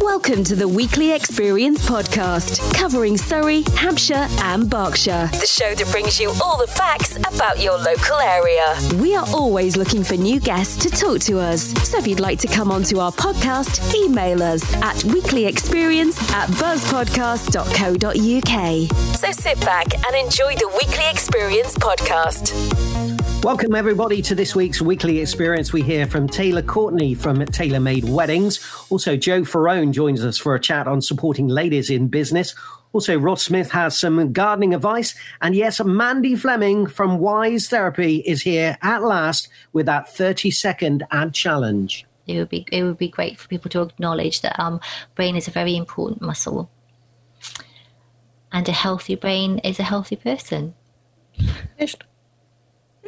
Welcome to the Weekly Experience Podcast, covering Surrey, Hampshire, and Berkshire. The show that brings you all the facts about your local area. We are always looking for new guests to talk to us. So if you'd like to come onto our podcast, email us at weeklyexperience at buzzpodcast.co.uk. So sit back and enjoy the Weekly Experience Podcast. Welcome, everybody, to this week's weekly experience. We hear from Taylor Courtney from Taylor Made Weddings. Also, Jo Ferone joins us for a chat on supporting ladies in business. Also, Ross Smith has some gardening advice. And yes, Mandy Fleming from WYS Therapy is here at last with that 30 second ad challenge. It would be it would be great for people to acknowledge that um, brain is a very important muscle, and a healthy brain is a healthy person. Finished.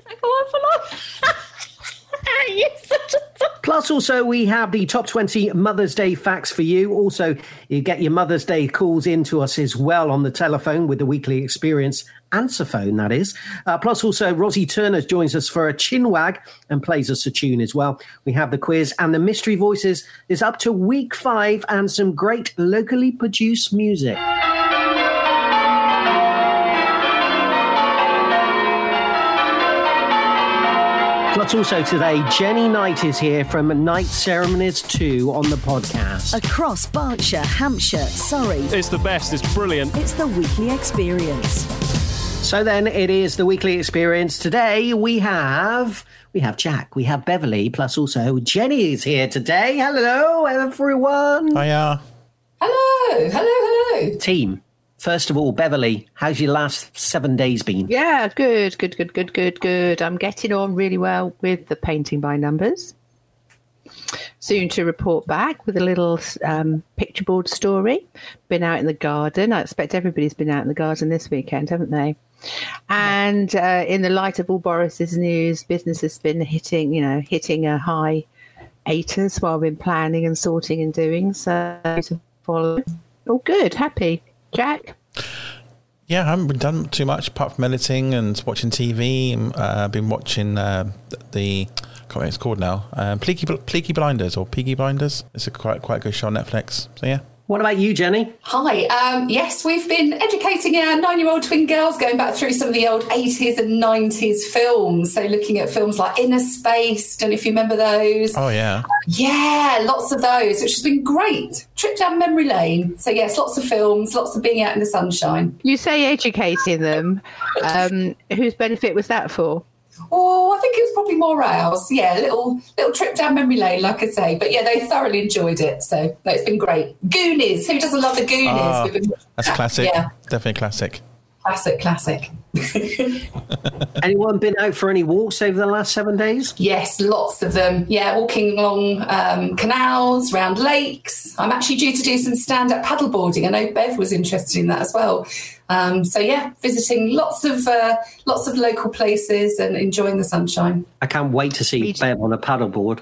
Plus, also, we have the top 20 Mother's Day facts for you. Also, you get your Mother's Day calls in to us as well on the telephone with the weekly experience answer phone, that is. Uh, plus, also, Rosie Turner joins us for a chin wag and plays us a tune as well. We have the quiz and the mystery voices is up to week five and some great locally produced music. Plus, also today, Jenny Knight is here from Knight Ceremonies 2 on the podcast. Across Berkshire, Hampshire, Surrey, It's the best. It's brilliant. it's the Weekly Experience. So then it is the weekly experience. Today we have we have Jack, we have Beverly, plus also Jenny is here today. Hello, everyone. Hiya. Hello, hello, hello. Team. First of all, Beverly, how's your last seven days been? Yeah, good, good, good, good, good, good. I'm getting on really well with the painting by numbers. Soon to report back with a little um, picture board story. Been out in the garden. I expect everybody's been out in the garden this weekend, haven't they? And uh, in the light of all Boris's news, business has been hitting, you know, hitting a high eightus while we've been planning and sorting and doing. So. All good, happy. Jack. Yeah, I haven't been done too much apart from editing and watching TV. and, Uh, been watching uh, the, I can't remember what it's called now. Um, Peaky, Peaky Blinders or Peaky Blinders. It's a quite quite good show on Netflix. So yeah. What about you, Jenny? Hi. Um, yes, we've been educating our nine-year-old twin girls, going back through some of the old 80s and 90s films. So looking at films like Innerspace. Don't know if you remember those. Oh yeah. Yeah, lots of those, which has been great. Trip down memory lane. So yes, lots of films, lots of being out in the sunshine. You say educating them. Um, whose benefit was that for? Oh, I think it was probably more ours. Yeah, little little trip down memory lane, like I say. But yeah, they thoroughly enjoyed it. So no, it's been great. Goonies. Who doesn't love the Goonies? We've been- That's classic. Yeah, Definitely classic. Classic, classic. Anyone been out for any walks over the last seven days? Yes, lots of them. Yeah, walking along um, canals, round lakes. I'm actually due to do some stand-up paddleboarding. I know Bev was interested in that as well. Um, so yeah, visiting lots of uh, lots of local places and enjoying the sunshine. I can't wait to see Bev on a paddleboard.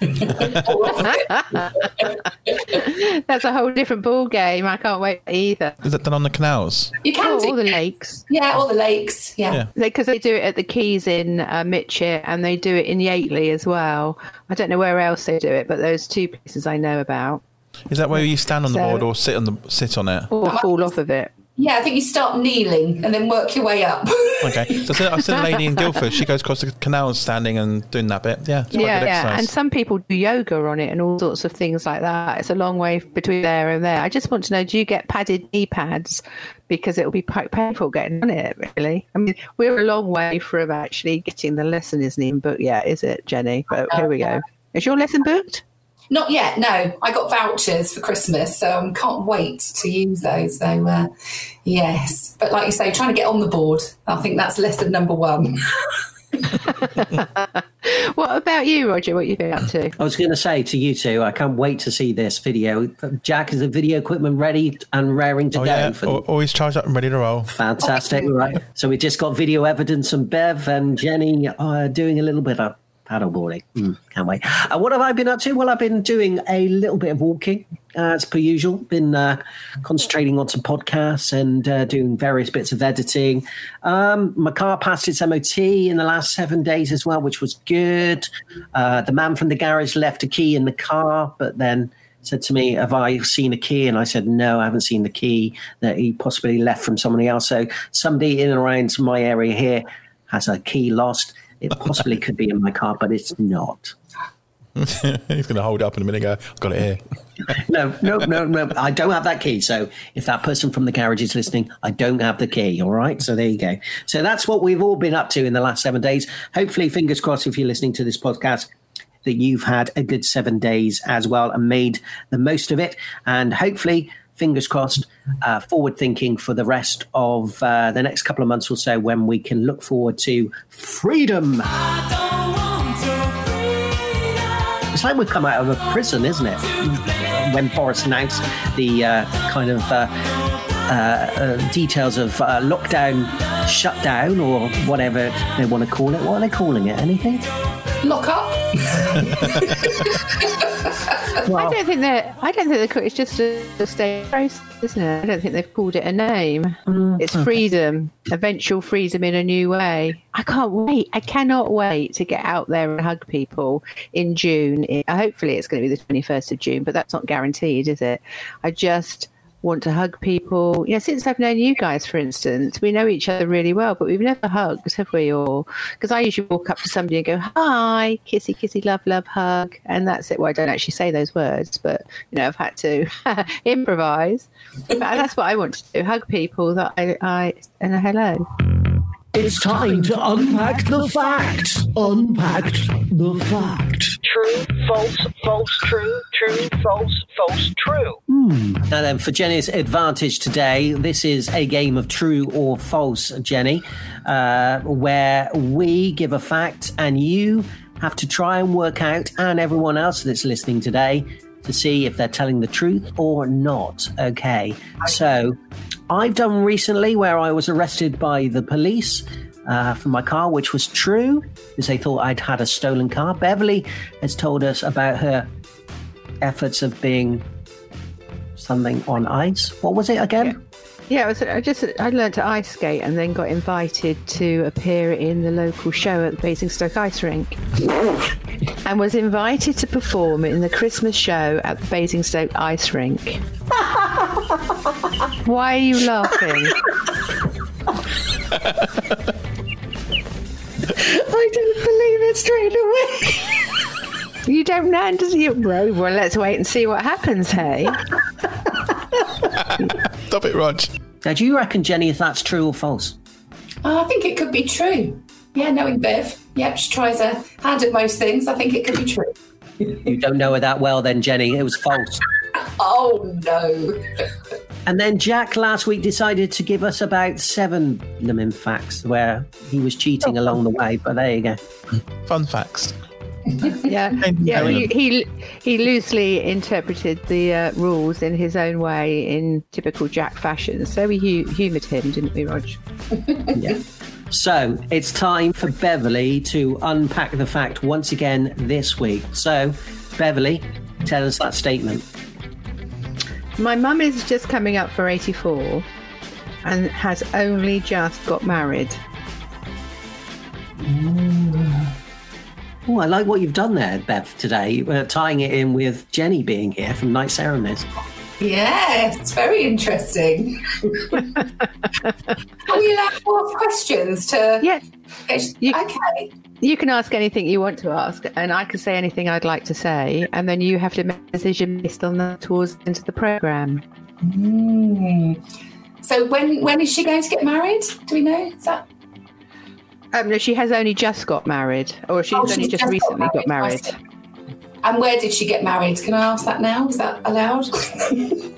That's a whole different ball game. I can't wait either. Is that done on the canals? You can Oh, do all the lakes. yeah, all the lakes. Yeah. Yeah. Because they do it at the Keys in uh, Mytchett and they do it in Yateley as well. I don't know where else they do it, but those two places I know about. Is that where you stand on the So- board or sit on the sit on it? Or fall off of it. Yeah, I think you start kneeling and then work your way up. Okay. So I said, I said a lady in Guildford. She goes across the canals, standing and doing that bit. Yeah. It's quite Yeah, good yeah. exercise. And some people do yoga on it and all sorts of things like that. It's a long way between there and there. I just want to know do you get padded knee pads? Because it'll be quite painful getting on it, really. I mean, we're a long way from actually getting the lesson, isn't even booked yet, is it, Jenny? But here we go. Uh, is your lesson booked? Not yet, no. I got vouchers for Christmas, so I can't wait to use those. So, uh, yes. But like you say, trying to get on the board, I think that's lesson number one. What about you, Roger? What you been up to? I was going to say to you two, I can't wait to see this video. Jack, is the video equipment ready and raring to oh go? yeah. for Al- Always charged up and ready to roll. Fantastic. Right. So we just got video evidence and Bev and Jenny uh, doing a little bit of paddleboarding. Mm, can't wait. Uh, what have I been up to? Well, I've been doing a little bit of walking, uh, as per usual. Been uh, concentrating on some podcasts and uh, doing various bits of editing. Um, my car passed its MOT in the last seven days as well, which was good. Uh, the man from the garage left a key in the car, but then said to me, "Have I seen a key?" And I said, "No, I haven't seen the key that he possibly left from somebody else." So somebody in and around my area here has a key lost. It possibly could be in my car, but it's not. He's going to hold up in a minute and go, I've got it here. No, no, no, no. I don't have that key. So if that person from the garage is listening, I don't have the key. All right. So there you go. So that's what we've all been up to in the last seven days. Hopefully, fingers crossed, if you're listening to this podcast, that you've had a good seven days as well and made the most of it. And hopefully, fingers crossed, uh, forward thinking for the rest of uh, the next couple of months or so when we can look forward to freedom. It's like we've come out of a prison, isn't it? When Boris announced the uh, kind of uh, uh, uh, details of uh, lockdown, shutdown, or whatever they want to call it. What are they calling it? Anything? Lock up. I don't think they're. I don't think they're. It's just a, a state process, isn't it? I don't think they've called it a name. Mm, it's freedom, eventual freedom in a new way. I can't wait. I cannot wait to get out there and hug people in June. It, hopefully, it's going to be the twenty first of June, but that's not guaranteed, is it? I just want to hug people. Yeah, since I've known you guys, for instance, we know each other really well, but we've never hugged, have we? Or because I usually walk up to somebody and go, "Hi, kissy, kissy, love, love, hug," and that's it. Well, I don't actually say those words, but you know, I've had to improvise. But that's what I want to do: hug people that I, I and a hello. It's time to unpack the facts. Unpacked the fact. True, false, false, true, true, false, false, true. Now then, for Jenny's advantage today, this is a game of true or false, Jenny, uh, where we give a fact and you have to try and work out, and everyone else that's listening today, to see if they're telling the truth or not. Okay, so I've done recently where I was arrested by the police. Uh, for my car, which was true, because they thought I'd had a stolen car. Beverly has told us about her efforts of being something on ice. What was it again? Yeah, I, was, I just I learned to ice skate and then got invited to appear in the local show at the Basingstoke Ice Rink, and was invited to perform in the Christmas show at the Basingstoke Ice Rink. Why are you laughing? I didn't believe it straight away. You don't know, does you? Well, let's wait and see what happens. Hey, Stop it, Rog. Now, do you reckon, Jenny, if that's true or false? Oh, I think it could be true. Yeah, knowing Bev. Yep, she tries her hand at most things. I think it could be true. You don't know her that well, then, Jenny. It was false. Oh no. And then Jack last week decided to give us about seven lemon facts where he was cheating along the way. But there you go. Fun facts. yeah, yeah. He, he he loosely interpreted the uh, rules in his own way, in typical Jack fashion. So we hu- humoured him, didn't we, Rog? Yeah. So it's time for Beverly to unpack the fact once again this week. So, Beverly, tell us that statement. My mum is just coming up for 84 and has only just got married. Oh, I like what you've done there, Bev, today, uh, tying it in with Jenny being here from Knight Ceremonies. Yeah, it's very interesting. Are we allowed more questions to? Yeah. You- Okay. You can ask anything you want to ask, and I can say anything I'd like to say, and then you have to make a decision based on that towards the end of the programme. So when when is she going to get married? Do we know? Is that? Um, no, she has only just got married, or she's Oh, only she's just, recently got married. married. And where did she get married? Can I ask that now? Is that allowed?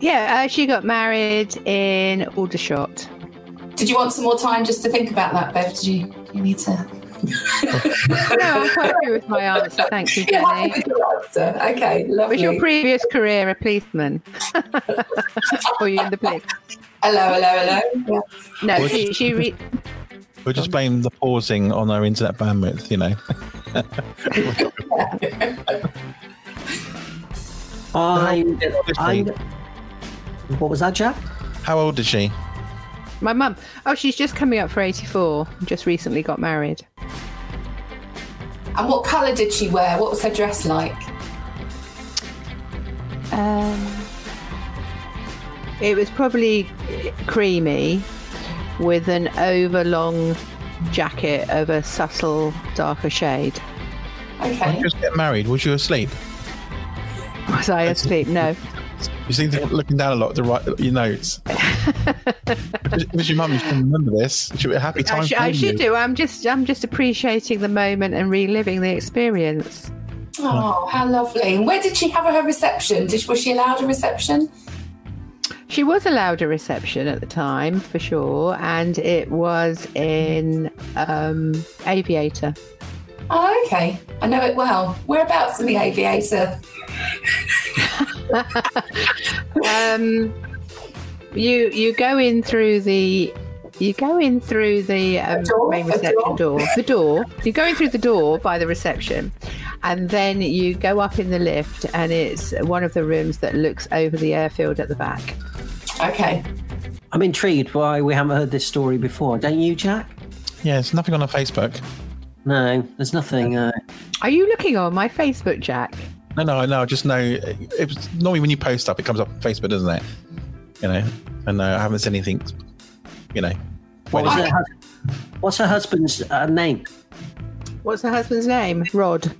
Yeah, uh, she got married in Aldershot. did you want some more time just to think about that, Bev? Did you? You need to? No, I'm quite happy with my answer. Thank you, You're Jenny. with answer. Okay, lovely. Was your previous career a policeman? or you in the police? hello, hello, hello. Yeah. No, she she re- We'll just blame the pausing on our internet bandwidth, you know. I'm, I'm, what was that, Jack? How old is she? my mum. Oh, she's just coming up for 84. Just recently got married. And what colour did she wear? What was her dress like? Um, it was probably creamy with an overlong jacket of a subtle darker shade. When Okay. you just get married, was you asleep? Was I asleep? No. You seem to be looking down a lot to write your notes. if it was your mum, you should remember this. It should be a happy time I, sh- for I you. should do. I'm just I'm just appreciating the moment and reliving the experience. Oh, how lovely. And where did she have her reception? Did, was she allowed a reception? She was allowed a reception at the time, for sure, and it was in um, Aviator. Oh, okay. I know it well. Whereabouts in the aviator? Um, you you go in through the you go in through the um, door? main reception door? door. The door. You go in through the door by the reception, and then you go up in the lift, and it's one of the rooms that looks over the airfield at the back. Okay. I'm intrigued why we haven't heard this story before. Don't you, Jack? Yeah, there's nothing on our Facebook. No, there's nothing. Uh, Are you looking on my Facebook, Jack? No, no, I know. Just know it was normally when you post stuff, it comes up on Facebook, doesn't it? You know, and uh, I haven't seen anything. You know, what was her, hus- what's her husband's uh, name? What's her husband's name? Rod.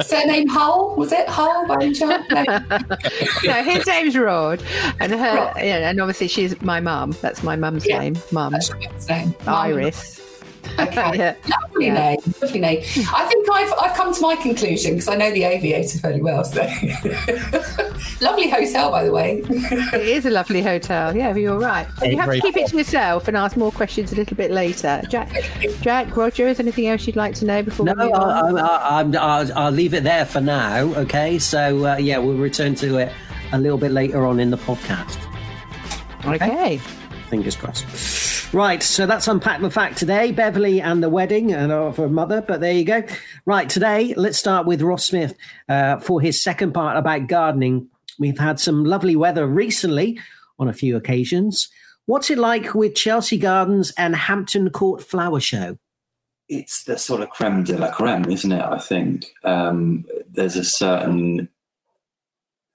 Surname Hull? Was it Hull by any chance? No. no, his name's Rod, and her, Rod. yeah, and obviously she's my mum. That's my mum's Yeah. name, mum. That's his. Iris. Okay. Yeah. Lovely Yeah. name. Lovely name. I think I've, I've come to my conclusion because I know the aviator fairly well. So, lovely hotel, by the way. It is a lovely hotel. Yeah, you're right. But you have to Very keep it to yourself and ask more questions a little bit later. Jack, Jack, Roger, is there anything else you'd like to know before No, we move? I, I, I'm, I'll, I'll leave it there for now. Okay, so uh, yeah, we'll return to it a little bit later on in the podcast. okay. Fingers crossed. Right, so that's Unpack the Fact today. Beverly and the wedding and of her mother, but there you go. Right, today, let's start with Ross Smith uh, for his second part about gardening. We've had some lovely weather recently on a few occasions. What's it like with Chelsea Gardens and Hampton Court Flower Show? it's the sort of creme de la creme, isn't it? I think um, there's a certain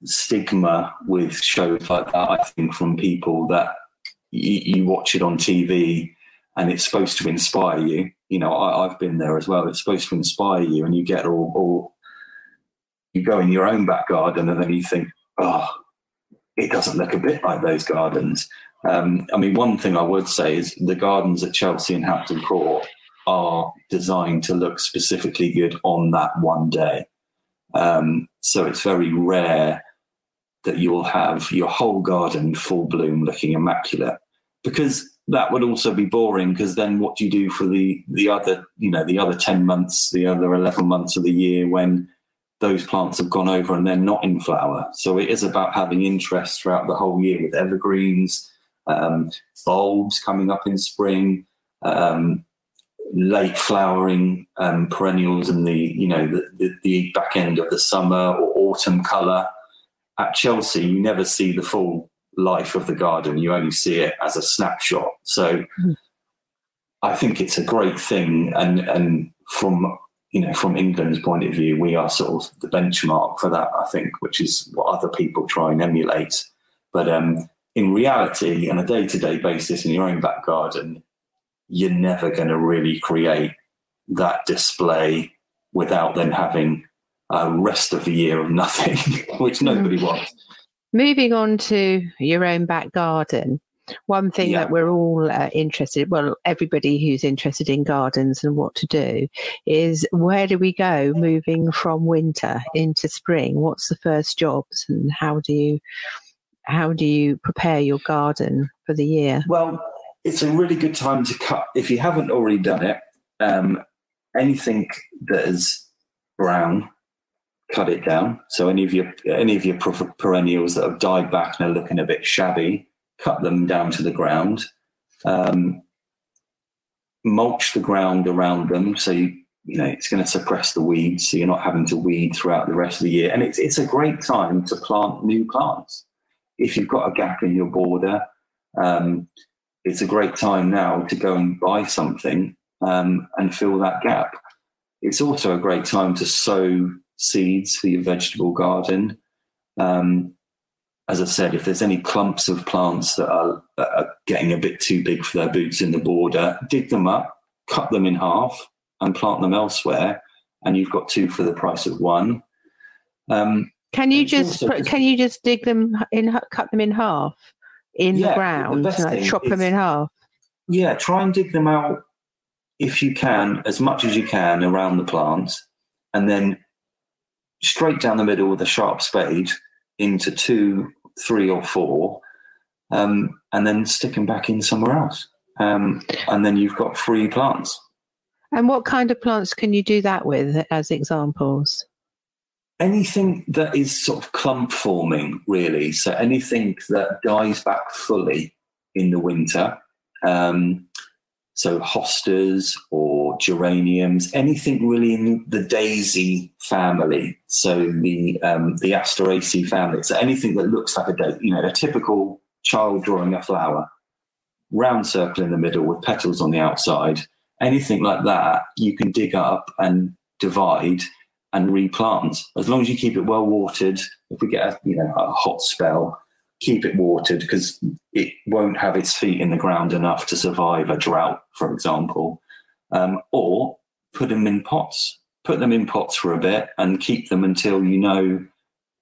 stigma with shows like that. I think from people that you, you watch it on TV and it's supposed to inspire you. You know, I, I've been there as well. It's supposed to inspire you, and you get all, all you go in your own back garden, and then you think, oh, it doesn't look a bit like those gardens. Um, I mean, one thing I would say is the gardens at Chelsea and Hampton Court are designed to look specifically good on that one day. Um, so it's very rare that you will have your whole garden full bloom looking immaculate because that would also be boring because then what do you do for the the other you know the other 10 months the other 11 months of the year when those plants have gone over and they're not in flower? So it is about having interest throughout the whole year with evergreens um, bulbs coming up in spring um, late flowering um, perennials in the you know the, the, the back end of the summer or autumn color at chelsea you never see the full life of the garden. You only see it as a snapshot. So i think it's a great thing. And and from you know from england's point of view we are sort of the benchmark for that i think which is what other people try and emulate. But um in reality on a day-to-day basis in your own back garden you're never going to really create that display without then having a rest of the year of nothing which nobody wants Moving on to your own back garden, one thing Yeah. that we're all uh, interested, well, everybody who's interested in gardens and what to do, is where do we go moving from winter into spring? What's the first jobs, and how do you how do you prepare your garden for the year? Well, it's a really good time to cut. If you haven't already done it, um, anything that is brown, cut it down. So any of your any of your perennials that have died back and are looking a bit shabby, cut them down to the ground. Um, mulch the ground around them, so you you know it's going to suppress the weeds, so you're not having to weed throughout the rest of the year. And it's it's a great time to plant new plants. If you've got a gap in your border, um, it's a great time now to go and buy something um, and fill that gap. It's also a great time to sow seeds for your vegetable garden. Um, as I said, if there's any clumps of plants that are, that are getting a bit too big for their boots in the border, dig them up, cut them in half, and plant them elsewhere, and you've got two for the price of one. Um, Can you just can you just dig them in, cut them in half in Yeah, the the ground, best like chop them in half? yeah, try and dig them out if you can, as much as you can around the plants, and then straight down the middle with a sharp spade into two, three, or four, um, and then stick them back in somewhere else. Um, and then you've got free plants. And what kind of plants can you do that with as examples? Anything that is sort of clump forming, really. So anything that dies back fully in the winter. Um, so hostas or geraniums, anything really in the daisy family. So the um, the Asteraceae family. So anything that looks like a you know a typical child drawing a flower, round circle in the middle with petals on the outside. Anything like that, you can dig up and divide and replant as long as you keep it well watered. If we get a you know a hot spell, keep it watered because it won't have its feet in the ground enough to survive a drought, for example. Um, or put them in pots. Put them in pots for a bit and keep them until you know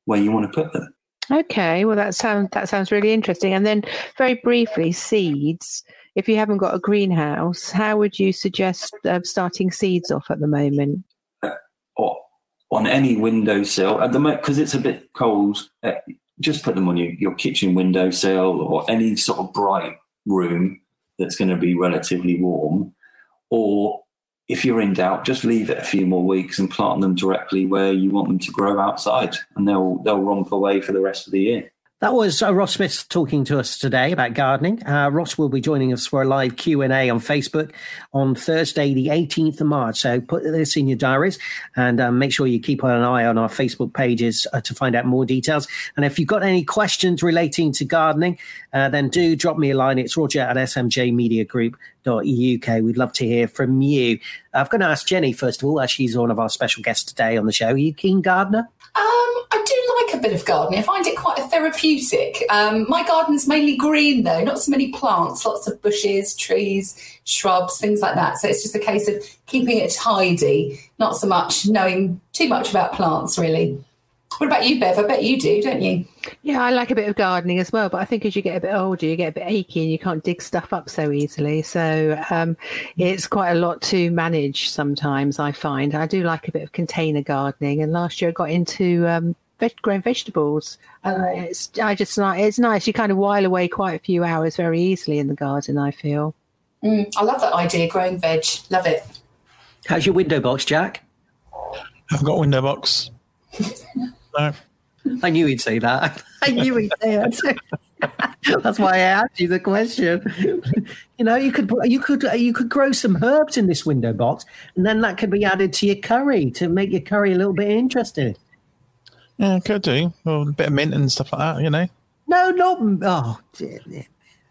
where you want to put them. Okay, well that sounds that sounds really interesting. And then very briefly, seeds. If you haven't got a greenhouse, how would you suggest uh, starting seeds off at the moment? or on any windowsill at the moment because it's a bit cold. Uh, just put them on your, your kitchen windowsill or any sort of bright room that's going to be relatively warm. Or if you're in doubt, just leave it a few more weeks and plant them directly where you want them to grow outside, and they'll they'll romp away for the rest of the year. That was uh, Ross Smith talking to us today about gardening. Uh, Ross will be joining us for a live Q and A on Facebook on Thursday, the 18th of March. So put this in your diaries and um, make sure you keep an eye on our Facebook pages uh, to find out more details. And if you've got any questions relating to gardening, uh, then do drop me a line. It's Roger at smjmediagroup.uk. We'd love to hear from you. I'm going to ask Jenny first of all, as she's one of our special guests today on the show. Are you keen gardener? Um, I do like a bit of gardening. I find it quite therapeutic. Um, my garden's mainly green, though, not so many plants, lots of bushes, trees, shrubs, things like that. So it's just a case of keeping it tidy, not so much knowing too much about plants, really. What about you, Bev? I bet you do, don't you? Yeah, I like a bit of gardening as well, but I think as you get a bit older, you get a bit achy and you can't dig stuff up so easily. So um, it's quite a lot to manage sometimes, I find. I do like a bit of container gardening, and last year I got into um, veg- growing vegetables. Uh, it's I just ni- it's nice. You kind of while away quite a few hours very easily in the garden. I feel. Mm, I love that idea, growing veg. Love it. How's your window box, Jack? I've got a window box. No. I knew he'd say that. I knew he'd say it. That's why I asked you the question. you know, you could you could you could grow some herbs in this window box, and then that could be added to your curry to make your curry a little bit interesting. Yeah, could do. Well, a bit of mint and stuff like that, you know. No, not oh, dear.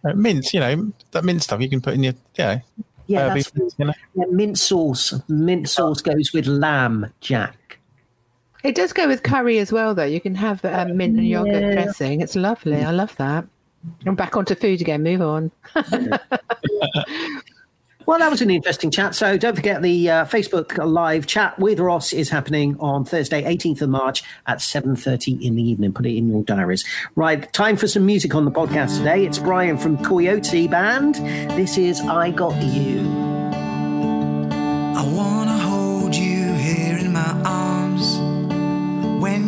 Uh, mint, you know, that mint stuff you can put in your, yeah. yeah, herby that's, things, you know. yeah, mint sauce. Mint sauce goes with lamb, Jack. It does go with curry as well, though. You can have um, mint and yogurt Yeah. dressing. It's lovely. I love that. I'm back onto food again. Move on. Well, that was an interesting chat. So don't forget the uh, Facebook live chat with Ross is happening on Thursday, 18th of March at 7.30 in the evening. Put it in your diaries. Right, time for some music on the podcast today. It's Brian from Coyote Band. This is I Got You.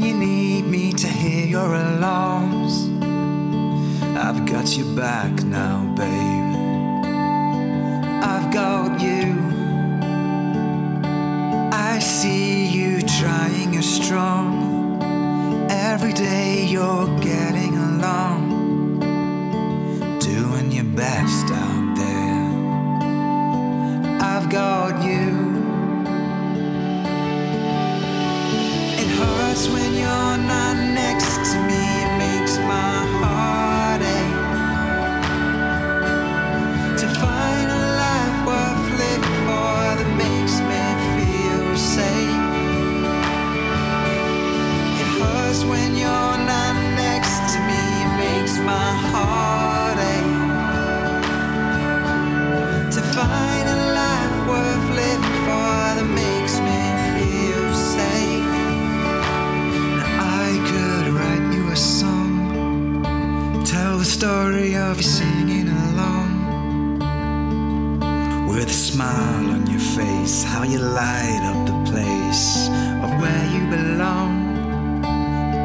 You need me to hear your alarms. I've got your back now, babe. I've got you. I see you trying your strong. Every day you're getting along, doing your best out there. I've got you. When you're not next to me. It makes my heart story of you singing along. With a smile on your face, how you light up the place of where you belong.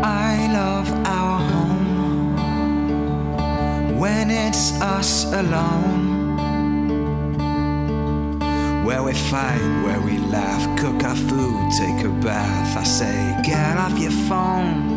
I love our home when it's us alone. Where we fight, where we laugh, cook our food, take a bath. I say, get off your phone.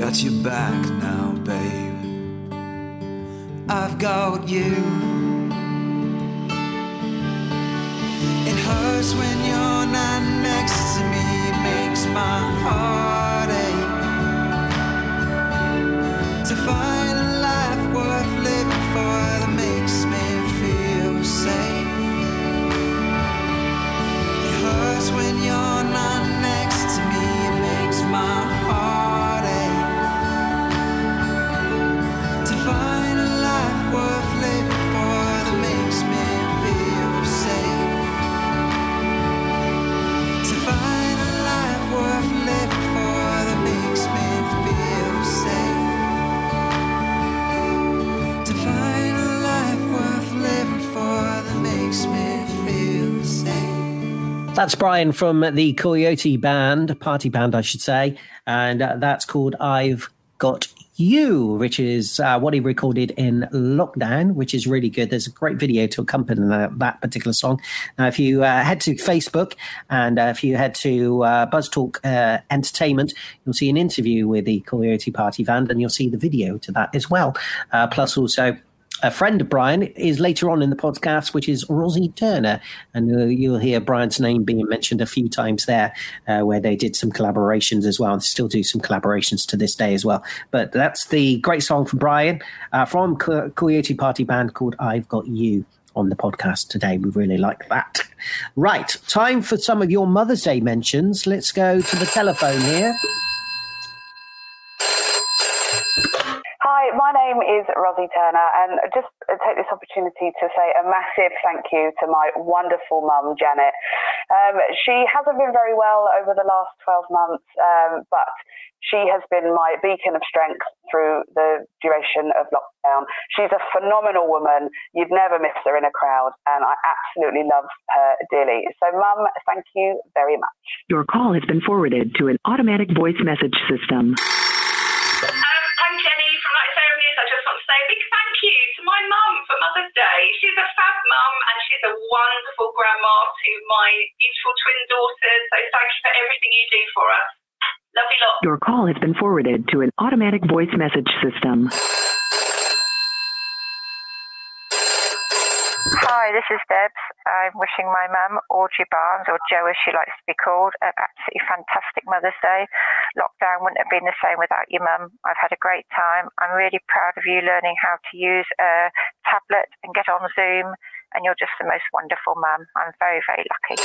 got your back now, babe. I've got you. It hurts when you're not next to me, it makes my heart ache. To find That's Brian from the Coyote Band, party band, I should say, and uh, that's called "I've Got You," which is uh, what he recorded in lockdown, which is really good. There's a great video to accompany that, that particular song. Now, if you uh, head to Facebook and uh, if you head to uh, Buzz Talk uh, Entertainment, you'll see an interview with the Coyote Party Band, and you'll see the video to that as well. Plus, also a friend of Brian is later on in the podcast, which is Rosie Turner, and uh, you'll hear Brian's name being mentioned a few times there, uh, where they did some collaborations as well, and still do some collaborations to this day as well. But that's the great song from Brian uh, from Co- Coyote Party Band called "I've Got You." On the podcast today, we really like that. Right, time for some of your Mother's Day mentions. Let's go to the telephone here. Hi, my name is Rosie Turner, and I just take this opportunity to say a massive thank you to my wonderful mum, Janet. Um, she hasn't been very well over the last 12 months, um, but she has been my beacon of strength through the duration of lockdown. She's a phenomenal woman. You'd never miss her in a crowd, and I absolutely love her dearly. So, mum, thank you very much. Your call has been forwarded to an automatic voice message system. I'm Jenny from Like a big thank you to my mum for Mother's Day. She's a fab mum and she's a wonderful grandma to my beautiful twin daughters. So thank you for everything you do for us. Love you lot. Your call has been forwarded to an automatic voice message system. Hi, this is Debs. I'm wishing my mum, Audrey Barnes, or Jo as she likes to be called, an absolutely fantastic Mother's Day. Lockdown wouldn't have been the same without your mum. I've had a great time. I'm really proud of you learning how to use a tablet and get on Zoom, and you're just the most wonderful mum. I'm very, very lucky.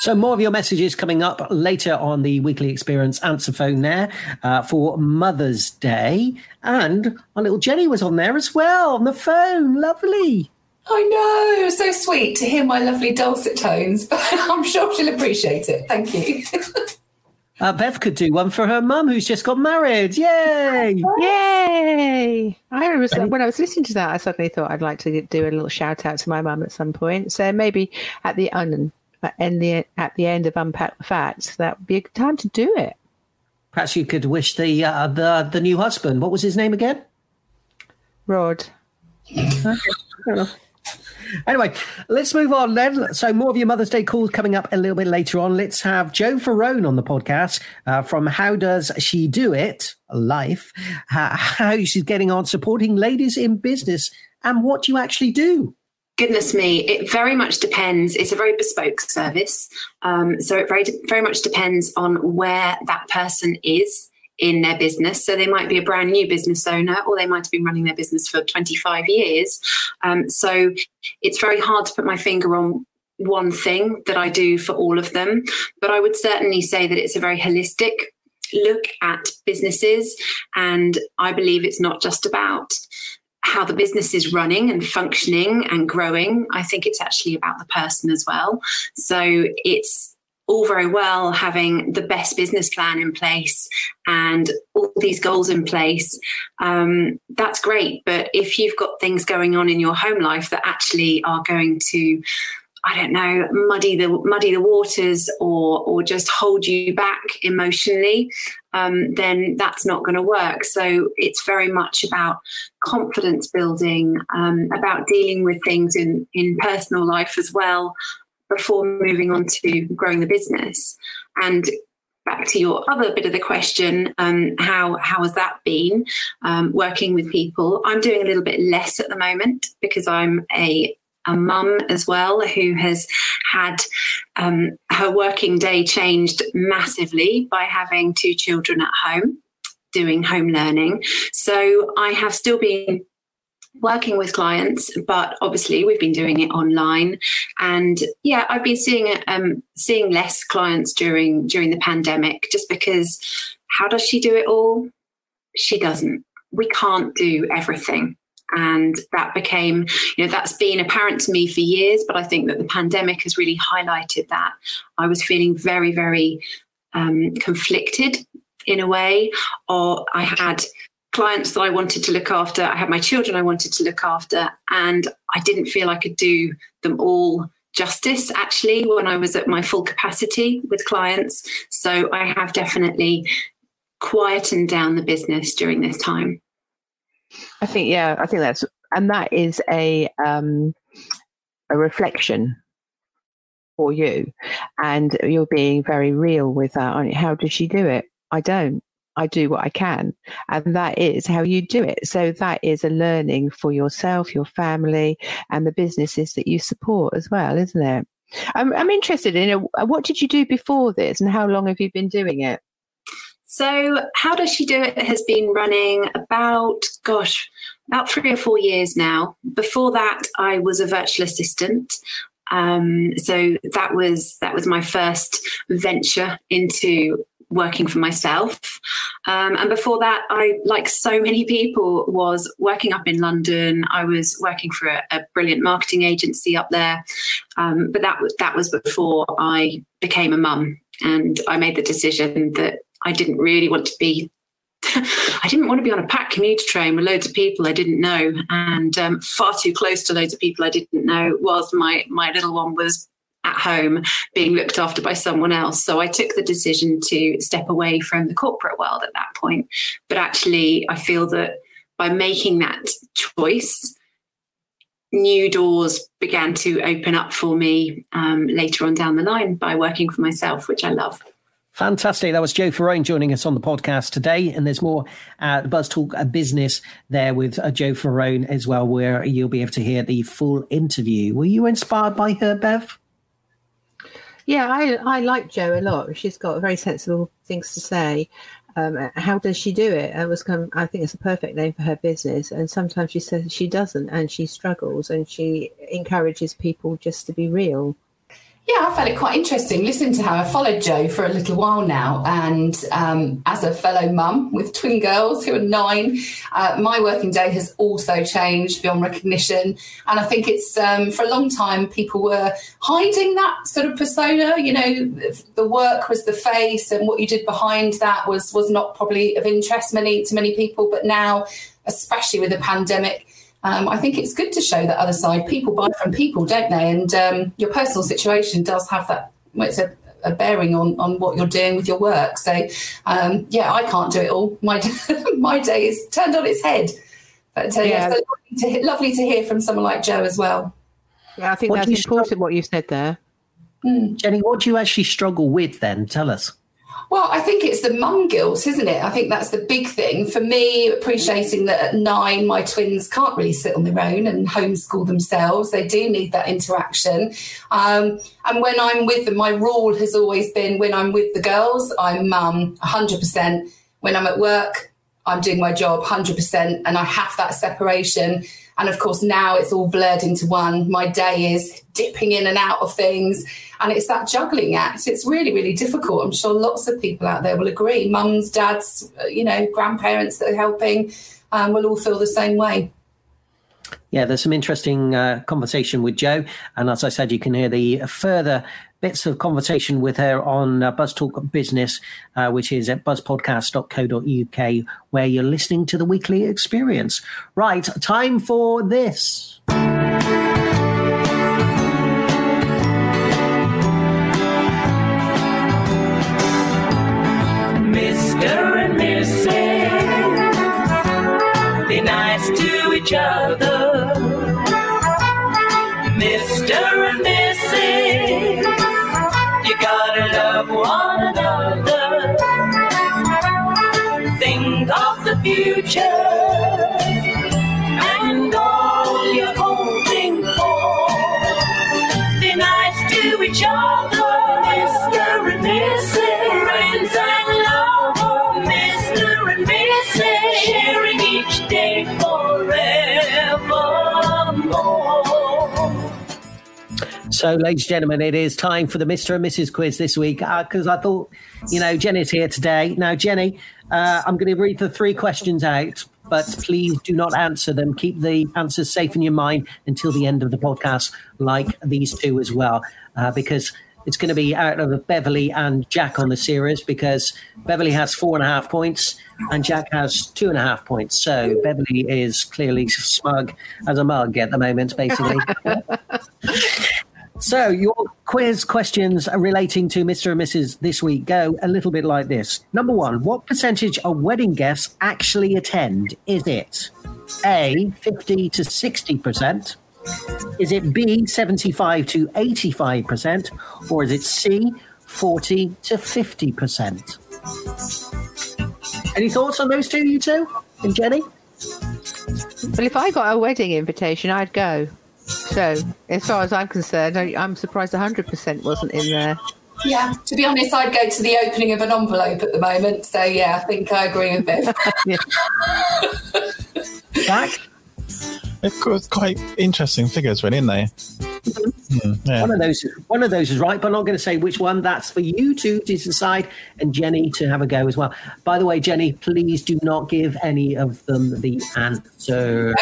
So more of your messages coming up later on the weekly experience answer phone there uh, for Mother's Day, and our little Jenny was on there as well on the phone. Lovely. I know, it was so sweet to hear my lovely dulcet tones. But I'm sure she'll appreciate it. Thank you. Uh, Bev could do one for her mum who's just got married. Yay! Yay! I was when I was listening to that, I suddenly thought I'd like to do a little shout out to my mum at some point. So maybe at the un and the at the end of unpack the facts, that would be a good time to do it. Perhaps you could wish the uh, the the new husband. What was his name again? Rod. Anyway, let's move on then. So, more of your Mother's Day calls coming up a little bit later on. Let's have Jo Ferone on the podcast uh, from How Does She Do It? Life, how, how she's getting on supporting ladies in business and what do you actually do. Goodness me, it very much depends. It's a very bespoke service. Um, so, it very, very much depends on where that person is in their business. So they might be a brand new business owner or they might have been running their business for 25 years. Um, so it's very hard to put my finger on one thing that I do for all of them. But I would certainly say that it's a very holistic look at businesses. And I believe it's not just about how the business is running and functioning and growing. I think it's actually about the person as well. So it's all very well having the best business plan in place and all these goals in place. Um, that's great. But if you've got things going on in your home life that actually are going to I don't know, muddy the muddy the waters or or just hold you back emotionally, um, then that's not going to work. So it's very much about confidence building, um, about dealing with things in in personal life as well, before moving on to growing the business. And back to your other bit of the question, um, how how has that been um, working with people? I'm doing a little bit less at the moment because I'm a a mum as well who has had um, her working day changed massively by having two children at home doing home learning. So I have still been working with clients, but obviously we've been doing it online. And yeah, I've been seeing um, seeing less clients during during the pandemic, just because how does she do it all? She doesn't. We can't do everything. And that became, you know, that's been apparent to me for years, but I think that the pandemic has really highlighted that. I was feeling very, very um, conflicted in a way, or I had clients that I wanted to look after. I had my children I wanted to look after, and I didn't feel I could do them all justice actually when I was at my full capacity with clients. So I have definitely quietened down the business during this time. I think, yeah, I think that's, and that is a, um, a reflection for you. And you're being very real with that. How does she do it? I don't. I do what I can. And that is how you do it. So that is a learning for yourself, your family, and the businesses that you support as well, isn't it? I'm, I'm interested in uh, what did you do before this and how long have you been doing it? So, How Does She Do It has been running about, gosh, about three or four years now. Before that, I was a virtual assistant. Um, so that was that was my first venture into working for myself. Um, and before that, I, like so many people, was working up in London. I was working for a, a brilliant marketing agency up there. Um, but that that was before I became a mum, and I made the decision that I didn't really want to be. I didn't want to be on a packed commuter train with loads of people I didn't know, and um, far too close to loads of people I didn't know. Whilst my my little one was at home being looked after by someone else. So I took the decision to step away from the corporate world at that point. But actually, I feel that by making that choice, new doors began to open up for me um, later on down the line by working for myself, which I love. Fantastic. That was Jo Ferone joining us on the podcast today. And there's more uh, Buzz Talk uh, Business there with uh, Jo Ferone as well, where you'll be able to hear the full interview. Were you inspired by her, Bev? Yeah, I I like Jo a lot. She's got very sensible things to say. Um, how does she do it? It was kind of, I think it's a perfect name for her business. And sometimes she says she doesn't, and she struggles, and she encourages people just to be real. Yeah, I found it quite interesting listening to how I followed Jo for a little while now. And um, as a fellow mum with twin girls who are nine, uh, my working day has also changed beyond recognition. And I think it's um, for a long time people were hiding that sort of persona. You know, the work was the face, and what you did behind that was was not probably of interest many to many people. But now, especially with the pandemic, um, I think it's good to show that other side. People buy from people, don't they? And um, your personal situation does have that. Well, it's a, a, bearing on on what you're doing with your work. So, um, yeah, I can't do it all. My my day is turned on its head. But uh, yeah, Yeah. so lovely, to, lovely to hear from someone like Jo as well. Yeah, I think What that's do you important what you said there. Jenny, what do you actually struggle with then? Tell us. Well, I think it's the mum guilt, isn't it? I think that's the big thing for me. Appreciating that at nine, my twins can't really sit on their own and homeschool themselves. They do need that interaction. Um, and when I'm with them, my rule has always been when I'm with the girls, I'm mum 100%. When I'm at work, I'm doing my job 100%, and I have that separation. And of course, now it's all blurred into one. My day is dipping in and out of things, and it's that juggling act. It's really, really difficult. I'm sure lots of people out there will agree. Mums, dads, uh, you know, grandparents that are helping um, will all feel the same way. Yeah, there's some interesting uh, conversation with Jo. And as I said, you can hear the further bits of conversation with her on uh, Buzz Talk Business, uh, which is at buzzpodcast.co.uk, where you're listening to the weekly experience. Right, time for this. Each other. Mr. and Mrs. You gotta love one another. Think of the future So, ladies and gentlemen, it is time for the Mr. and Mrs. quiz this week because I thought, you know, Jenny's here today. Now, Jenny, uh, I'm going to read the three questions out, but please do not answer them. Keep the answers safe in your mind until the end of the podcast, like these two as well, uh, because it's going to be out of Beverly and Jack on the series because Beverly has four and a half points and Jack has two and a half points. So, Beverly is clearly smug as a mug at the moment, basically. So, your quiz questions relating to Mr. and Mrs. this week go a little bit like this. Number one, what percentage of wedding guests actually attend? Is it A, 50 to 60%? Is it B, 75 to 85%? Or is it C, 40 to 50%? Any thoughts on those two, you two? And Jenny? Well, if I got a wedding invitation, I'd go. So, as far as I'm concerned, I, I'm surprised 100% wasn't in there. Yeah, to be honest, I'd go to the opening of an envelope at the moment. So, yeah, I think I agree with Bev. Jack? They've got quite interesting figures, really, isn't they? Hmm, yeah. One of those, one of those is right, but I'm not going to say which one. That's for you two to decide, and Jenny to have a go as well. By the way, Jenny, please do not give any of them the answers.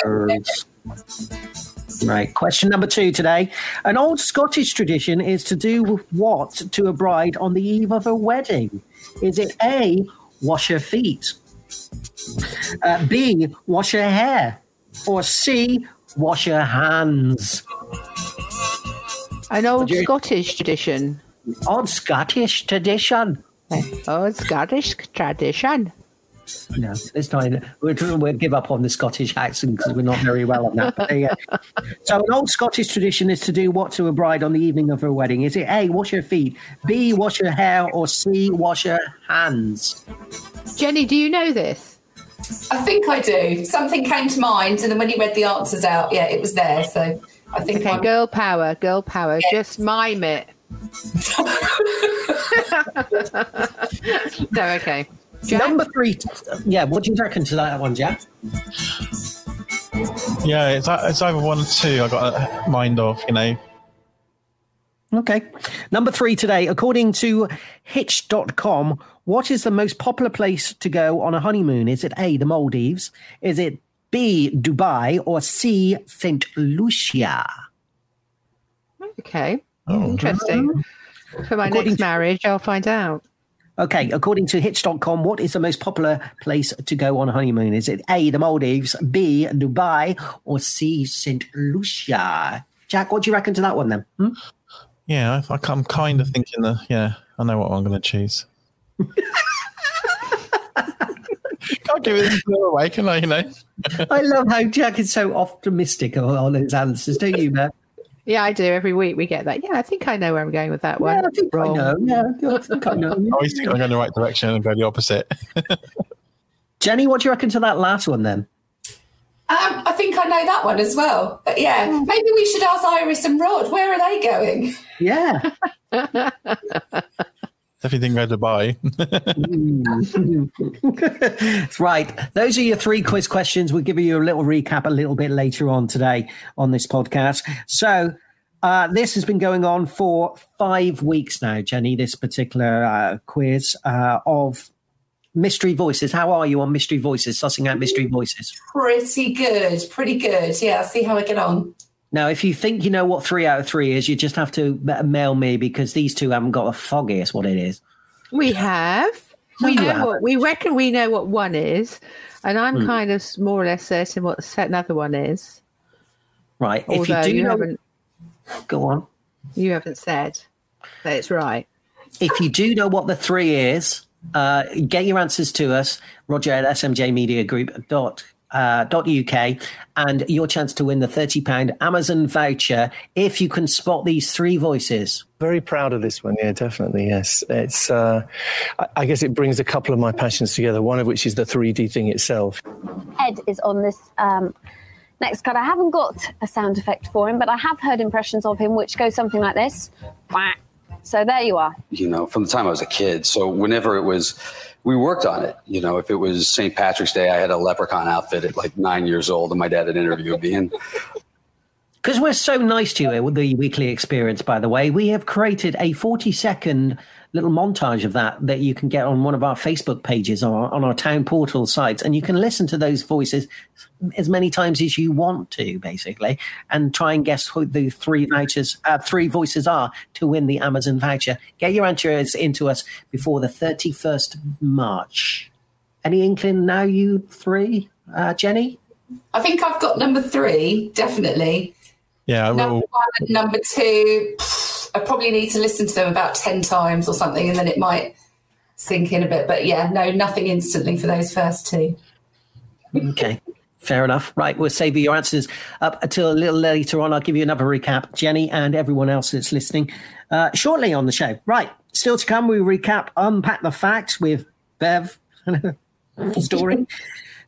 Right. Question number two today. An old Scottish tradition is to do what to a bride on the eve of a wedding? Is it A, wash her feet? Uh, B, wash her hair? Or C, wash her hands? An old you- Scottish tradition. Old Scottish tradition. Old Scottish tradition. No, this time we'll, we'll give up on the Scottish accent because we're not very well on that. But there you go. So, an old Scottish tradition is to do what to a bride on the evening of her wedding? Is it A, wash her feet, B, wash her hair, or C, wash her hands? Jenny, do you know this? I think I do. Something came to mind, and then when you read the answers out, yeah, it was there. So I think Okay, I'm- girl power, girl power. Just mime it. no, okay. Number three. Yeah, what do you reckon to that one, Jack? Yeah, it's, it's either one or two I got a mind of, you know. Okay. Number three today, according to Hitch.com, what is the most popular place to go on a honeymoon? Is it A, the Maldives? Is it B, Dubai? Or C, St. Lucia? Okay. Oh. Interesting. For my According next marriage, I'll find out. Okay, according to Hitch.com, what is the most popular place to go on a honeymoon? Is it A, the Maldives, B, Dubai, or C, St. Lucia? Jack, what do you reckon to that one then? Hmm? Yeah, I, I'm kind of thinking that. Yeah, I know what I'm going to choose. Can't give it away, can I? You know. I love how Jack is so optimistic on his answers, don't you, Matt? Yeah, I do. Every week we get that. Yeah, I think I know where I'm going with that one. Yeah, I think I know. Yeah, I think I know. I always think I'm going the right direction and go the opposite. Jenny, what do you reckon to that last one then? Um, I think I know that one as well. But yeah, maybe we should ask Iris and Rod. Where are they going? Yeah. Definitely didn't go Dubai. right. Those are your three quiz questions. We'll give you a little recap a little bit later on today on this podcast. So, uh, this has been going on for five weeks now, Jenny, this particular uh, quiz uh, of mystery voices. How are you on mystery voices, sussing out mystery voices? Pretty good. Pretty good. Yeah, I'll see how I get on. Now, if you think you know what three out of three is, you just have to mail me because these two haven't got a foggiest what it is. We have. No, we know haven't. what we reckon we know what one is, and I'm Hmm. kind of more or less certain what the another one is. Right. If you do you know, haven't, go on. you haven't said that it's right. if you do know what the three is, uh, get your answers to us, Roger at smjmediagroup.uk, uh, dot UK, and your chance to win the £30 Amazon voucher if you can spot these three voices. Very proud of this one. Yeah, definitely. Yes, it's. Uh, I, I guess it brings a couple of my passions together. One of which is the 3D thing itself. Ed is on this um, next card. I haven't got a sound effect for him, but I have heard impressions of him, which go something like this. Wah. So there you are. you know, from the time I was a kid. So whenever it was, we worked on it. You know, if it was St. Patrick's Day, I had a leprechaun outfit at like nine years old, and my dad had interviewed me. And Because we're so nice to you the weekly experience, by the way, we have created a 40 second little montage of that that you can get on one of our Facebook pages or on our town portal sites. And you can listen to those voices as many times as you want to, basically, and try and guess who the three vouchers, uh, three voices are to win the Amazon voucher. Get your answers into us before the 31st March. Any inkling now, you three, uh, Jenny? I think I've got number three, definitely. Yeah, Number will. one and number two, pff, I probably need to listen to them about 10 times or something, and then it might sink in a bit. But yeah, no, nothing instantly for those first two. Okay. Fair enough. Right. We'll save you your answers up until a little later on. I'll give you another recap, Jenny and everyone else that's listening uh, shortly on the show. Right. Still to come, we recap, unpack the facts with Bev story.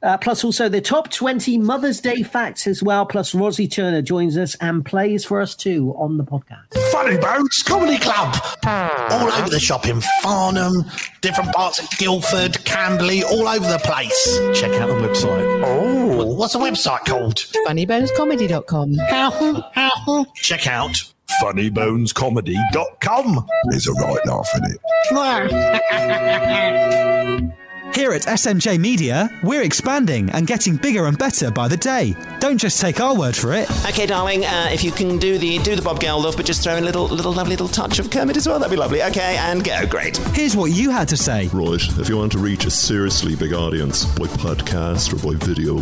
Uh, plus, also the top 20 Mother's Day facts as well. Plus, Rozzy Turner joins us and plays for us too on the podcast. Funny Bones Comedy Club. All over the shop in Farnham, different parts of Guildford, Camberley, all over the place. Check out the website. Oh, what's the website called? funnybonescomedy.com. Check out funnybonescomedy.com. There's a right laugh in it. Here at SMJ Media, we're expanding and getting bigger and better by the day. Don't just take our word for it. Okay, darling. Uh, if you can do the do the Bob Geldof, but just throw in a little little lovely little touch of Kermit as well, that'd be lovely. Okay, and go. Great. Here's what you had to say. Right, if you want to reach a seriously big audience by podcast or by video,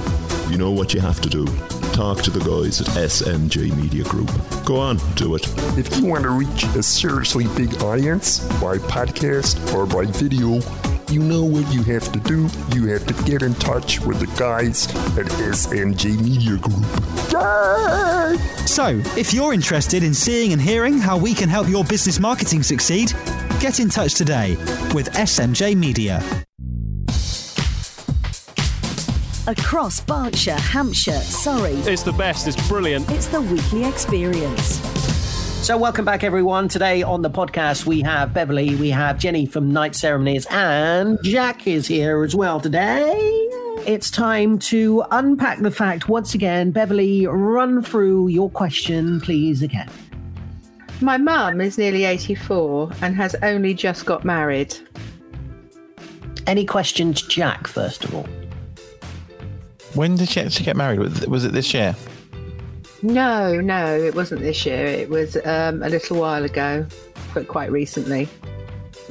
you know what you have to do. Talk to the guys at SMJ Media Group. Go on, do it. If you want to reach a seriously big audience by podcast or by video, you know what you have to do. You have to get in touch with the guys at SMJ Media Group. So, if you're interested in seeing and hearing how we can help your business marketing succeed, get in touch today with SMJ Media. Across Berkshire, Hampshire, Surrey. It's the best. It's brilliant. It's the weekly experience. So, welcome back, everyone. Today on the podcast, we have Beverly, we have Jenny from Knight Ceremonies, and Jack is here as well today. It's time to unpack the fact once again. Beverly, run through your question, please, again. My mum is nearly 84 and has only just got married. Any questions, Jack? First of all, When did she actually get married? Was- Was it this year? No, no, it wasn't this year. It was um, a little while ago, but quite recently.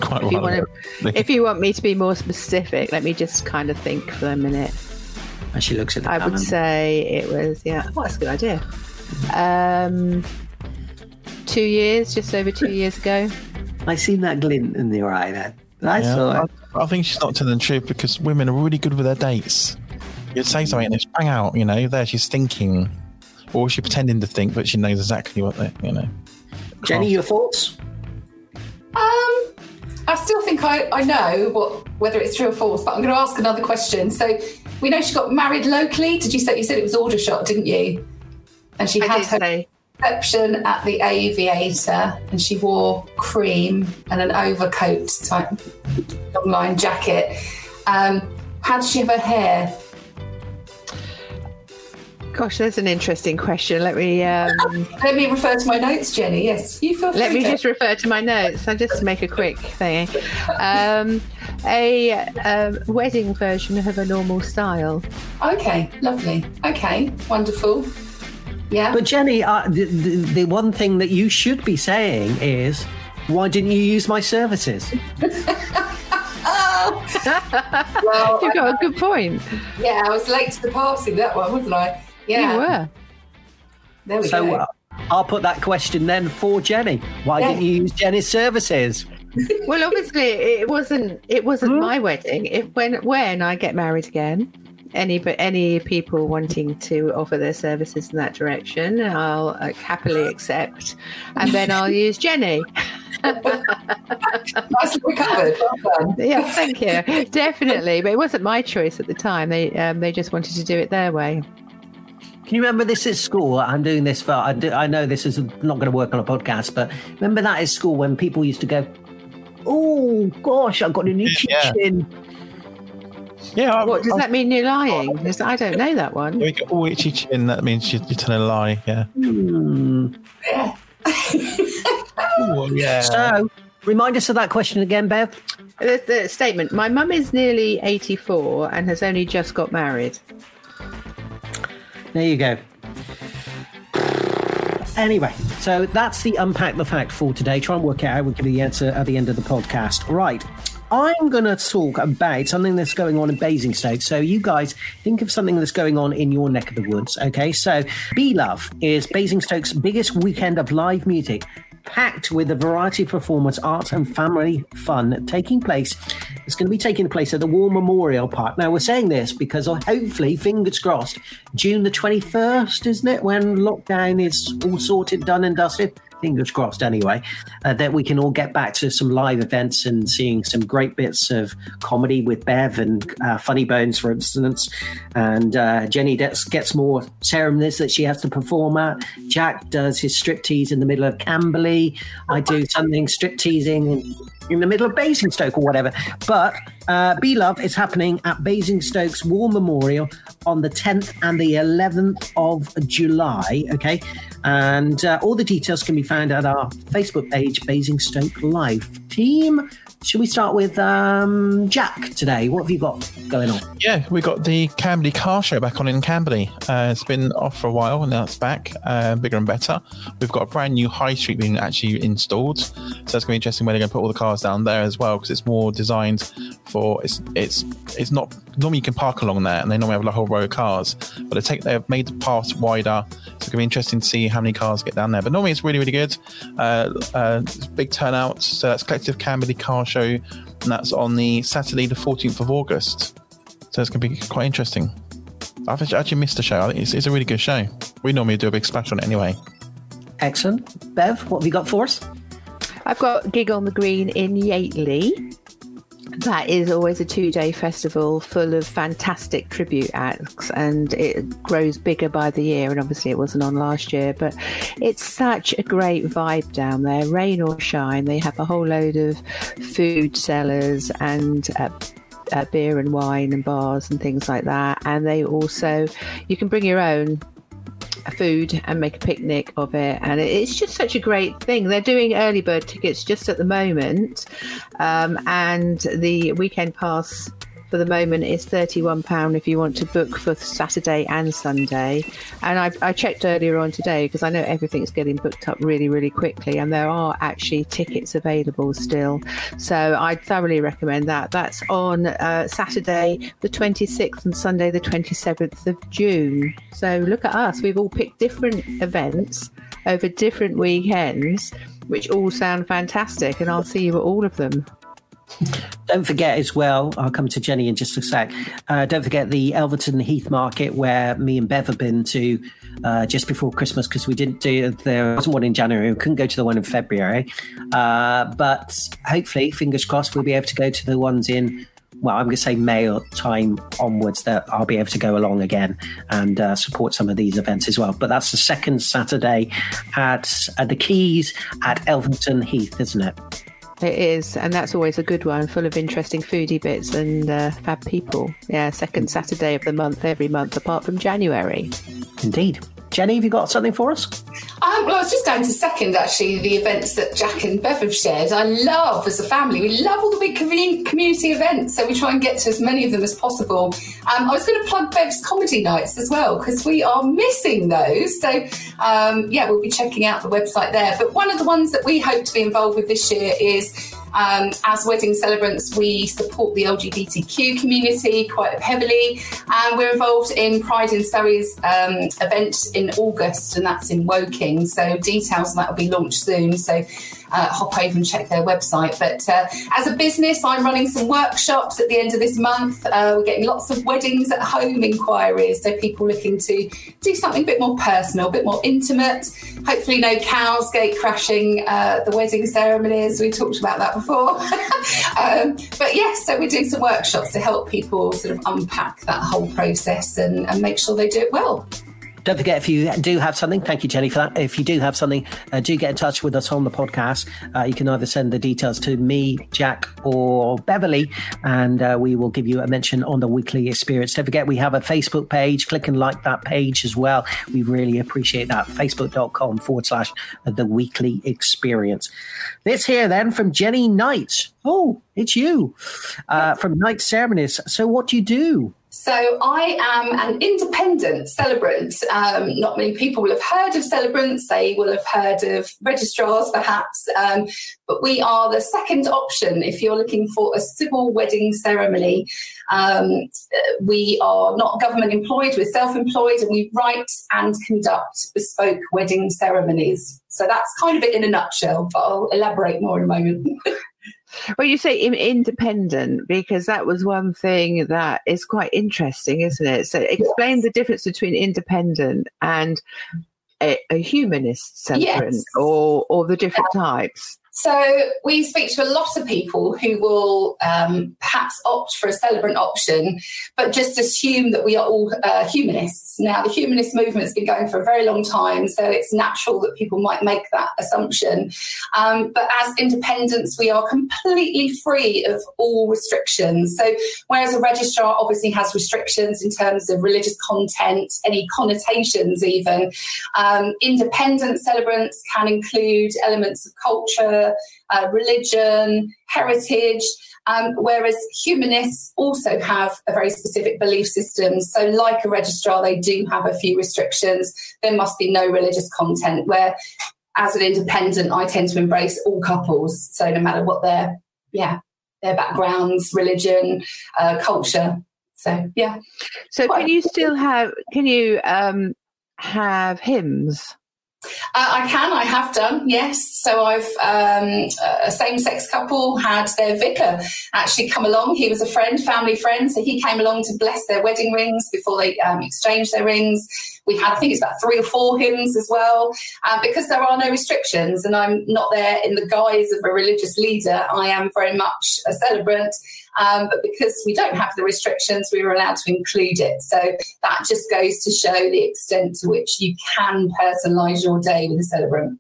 Quite If you, want to, if you want me to be more specific, let me just kind of think for a minute. as she looks at the I would say it was, yeah, well, that's a good idea. Um, two years, just over two years ago. I seen that glint in your eye then. I Yeah, saw it. I, I think she's not telling the truth because women are really good with their dates. You'd say something and it's bang out, you know, there she's thinking. Or she's pretending to think, but she knows exactly what they, you know. Jenny, your thoughts? Um, I still think I, I know what whether it's true or false, but I'm going to ask another question. So we know she got married locally. Did you say you said it was Aldershot, didn't you? And she I had her say. reception at the Aviator, and she wore cream and an overcoat type long line jacket. Um, how did she have her hair? Gosh, that's an interesting question. Let me um, Let me refer to my notes, Jenny. Yes, you feel free. let me to. just refer to my notes. I just make a quick thing. Um, a um, wedding version of a normal style. Okay, lovely. Okay, wonderful. Yeah. But Jenny, uh, the, the, the one thing that you should be saying is, why didn't you use my services? well, You've got a good point. Yeah, I was late to the party that one, wasn't I? Yeah. You were. There we so go. uh, I'll put that question then for Jenny. Why Yeah. didn't you use Jenny's services? Well, obviously, it wasn't. It wasn't my wedding. If when when I get married again, any but any people wanting to offer their services in that direction, I'll uh, happily accept, and then I'll use Jenny. Nicely recovered. Well. Yeah, thank you. Definitely, but it wasn't my choice at the time. They um, they just wanted to do it their way. Can you remember this at school? I'm doing this for, I, do, I know this is not going to work on a podcast, but remember that at school when people used to go, oh gosh, I've got a new Yeah. kitchen. Yeah. What does that mean? You're lying? 'Cause I don't know that one. We get all itchy chin, that means you- you're telling a lie, yeah. Hmm. Ooh, yeah. So, remind us of that question again, Bev. The, the statement: My mum is nearly 84 and has only just got married. There you go. Anyway, so that's the unpack the fact for today. Try and work out. We'll give you the answer at the end of the podcast. Right. I'm going to talk about something that's going on in Basingstoke. So, you guys think of something that's going on in your neck of the woods. Okay. So, Be Love is Basingstoke's biggest weekend of live music, packed with a variety of performance, arts, and family fun taking place. It's going to be taking place at the War Memorial Park. Now, we're saying this because uh, hopefully, fingers crossed, June the 21st, isn't it? When lockdown is all sorted, done, and dusted. Fingers crossed, anyway, uh, that we can all get back to some live events and seeing some great bits of comedy with Bev and uh, Funny Bones, for instance. And uh, Jenny gets, gets more ceremonies that she has to perform at. Jack does his striptease in the middle of Camberley. I do something stripteasing in, the middle of Basingstoke or whatever. But uh, Be Love is happening at Basingstoke's War Memorial on the 10th and the 11th of July. Okay. And uh, all the details can be found at our Facebook page, Basingstoke Live Team. Should we start with um, Jack today? What have you got going on? Yeah, we got the Camberley Car Show back on in Camberley. Uh, it's been off for a while, and now it's back, uh, bigger and better. We've got a brand new high street being actually installed, so that's going to be interesting. Where they're going to put all the cars down there as well, because it's more designed for it's it's it's not normally you can park along there, and they normally have a whole row of cars, but they take they've made the path wider, so it's going to be interesting to see how many cars get down there. But normally it's really really good. Uh, uh, big turnout. So that's Collective Camberley Car Show, and that's on the Saturday, the 14th of August. So it's going to be quite interesting. I've actually- actually missed the show. I think it's, it's a really good show. We normally do a big splash on it anyway. Excellent. Bev, what have you got for us? I've got Gig on the Green in Yateley. That is always a two day festival full of fantastic tribute acts, and it grows bigger by the year. And obviously, it wasn't on last year, but it's such a great vibe down there. Rain or shine, they have a whole load of food sellers and uh, uh, beer and wine and bars and things like that. And they also, you can bring your own food and make a picnic of it. And it's just such a great thing. They're doing early bird tickets just at the moment. Um, and the weekend pass for the moment is £31 if you want to book for Saturday and Sunday. And I, I checked earlier on today because I know everything's getting booked up really, really quickly, and there are actually tickets available still. So I thoroughly recommend that. That's on uh, Saturday, the 26th, and Sunday, the 27th of June. So look at us. We've all picked different events over different weekends, which all sound fantastic, and I'll see you at all of them. Don't forget as well, I'll come to Jenny in just a sec. Uh, don't forget the Elvetham Heath Market where me and Bev have been to uh, just before Christmas because we didn't do, there wasn't one in January. We couldn't go to the one in February. Uh, but hopefully, fingers crossed, we'll be able to go to the ones in, well, I'm going to say May time onwards that I'll be able to go along again and uh, support some of these events as well. But that's the second Saturday at, at the Keys at Elvetham Heath, isn't it? It is, and that's always a good one, full of interesting foodie bits and uh, fab people. Yeah, second Saturday of the month every month, apart from January. Indeed. Jenny, have you got something for us? Um, well, I was just going to second actually the events that Jack and Bev have shared. I love as a family, we love all the big community events, so we try and get to as many of them as possible. Um, I was going to plug Bev's comedy nights as well because we are missing those. So um, yeah, we'll be checking out the website there. But one of the ones that we hope to be involved with this year is um, as wedding celebrants, we support the LGBTQ community quite heavily, and we're involved in Pride in Surrey's um, event in August, and that's in Woking. So details on that will be launched soon. So uh, hop over and check their website. But uh, as a business, I'm running some workshops at the end of this month. Uh, we're getting lots of weddings at home inquiries, so people looking to do something a bit more personal, a bit more intimate. Hopefully, no cows gate crashing uh, the wedding ceremonies. We talked about that before. um, but yes, so we're doing some workshops to help people sort of unpack that whole process and, and make sure they do it well. Don't forget, if you do have something, thank you, Jenny, for that. If you do have something, uh, do get in touch with us on the podcast. Uh, you can either send the details to me, Jack, or Beverly, and uh, we will give you a mention on the weekly experience. Don't forget, we have a Facebook page. Click and like that page as well. We really appreciate that. Facebook.com forward slash the weekly experience. Let's hear then from Jenny Knight. Oh, it's you uh, from Knight Ceremonies. So, what do you do? So I am an independent celebrant. Um, not many people will have heard of celebrants. They will have heard of registrars, perhaps. Um, but we are the second option if you're looking for a civil wedding ceremony. Um, we are not government employed, we're self employed, and we write and conduct bespoke wedding ceremonies. So that's kind of it in a nutshell, but I'll elaborate more in a moment. Well, you say independent because that was one thing that is quite interesting, isn't it? So, explain the difference between independent and a, a humanist celebrant, Yes. or or the different types. So we speak to a lot of people who will um, perhaps opt for a celebrant option, but just assume that we are all uh, humanists. Now, the humanist movement has been going for a very long time, so it's natural that people might make that assumption. Um, but as independents, we are completely free of all restrictions. So, whereas a registrar obviously has restrictions in terms of religious content, any connotations, even, um, independent celebrants can include elements of culture, uh, religion, heritage. Um, whereas humanists also have a very specific belief system. So, like a registrar, they do have a few restrictions. There must be no religious content. Where, as an independent, I tend to embrace all couples. So, no matter what their yeah their backgrounds, religion, uh, culture. So, yeah. So, can you still have? Can you um, have hymns? Uh, I can, I have done, yes. So I've um, a same sex couple had their vicar actually come along. He was a friend, family friend, so he came along to bless their wedding rings before they um, exchanged their rings. We had, I think it's about three or four hymns as well, uh, because there are no restrictions, and I'm not there in the guise of a religious leader. I am very much a celebrant. Um, but because we don't have the restrictions, we were allowed to include it. So that just goes to show the extent to which you can personalise your day with a celebrant.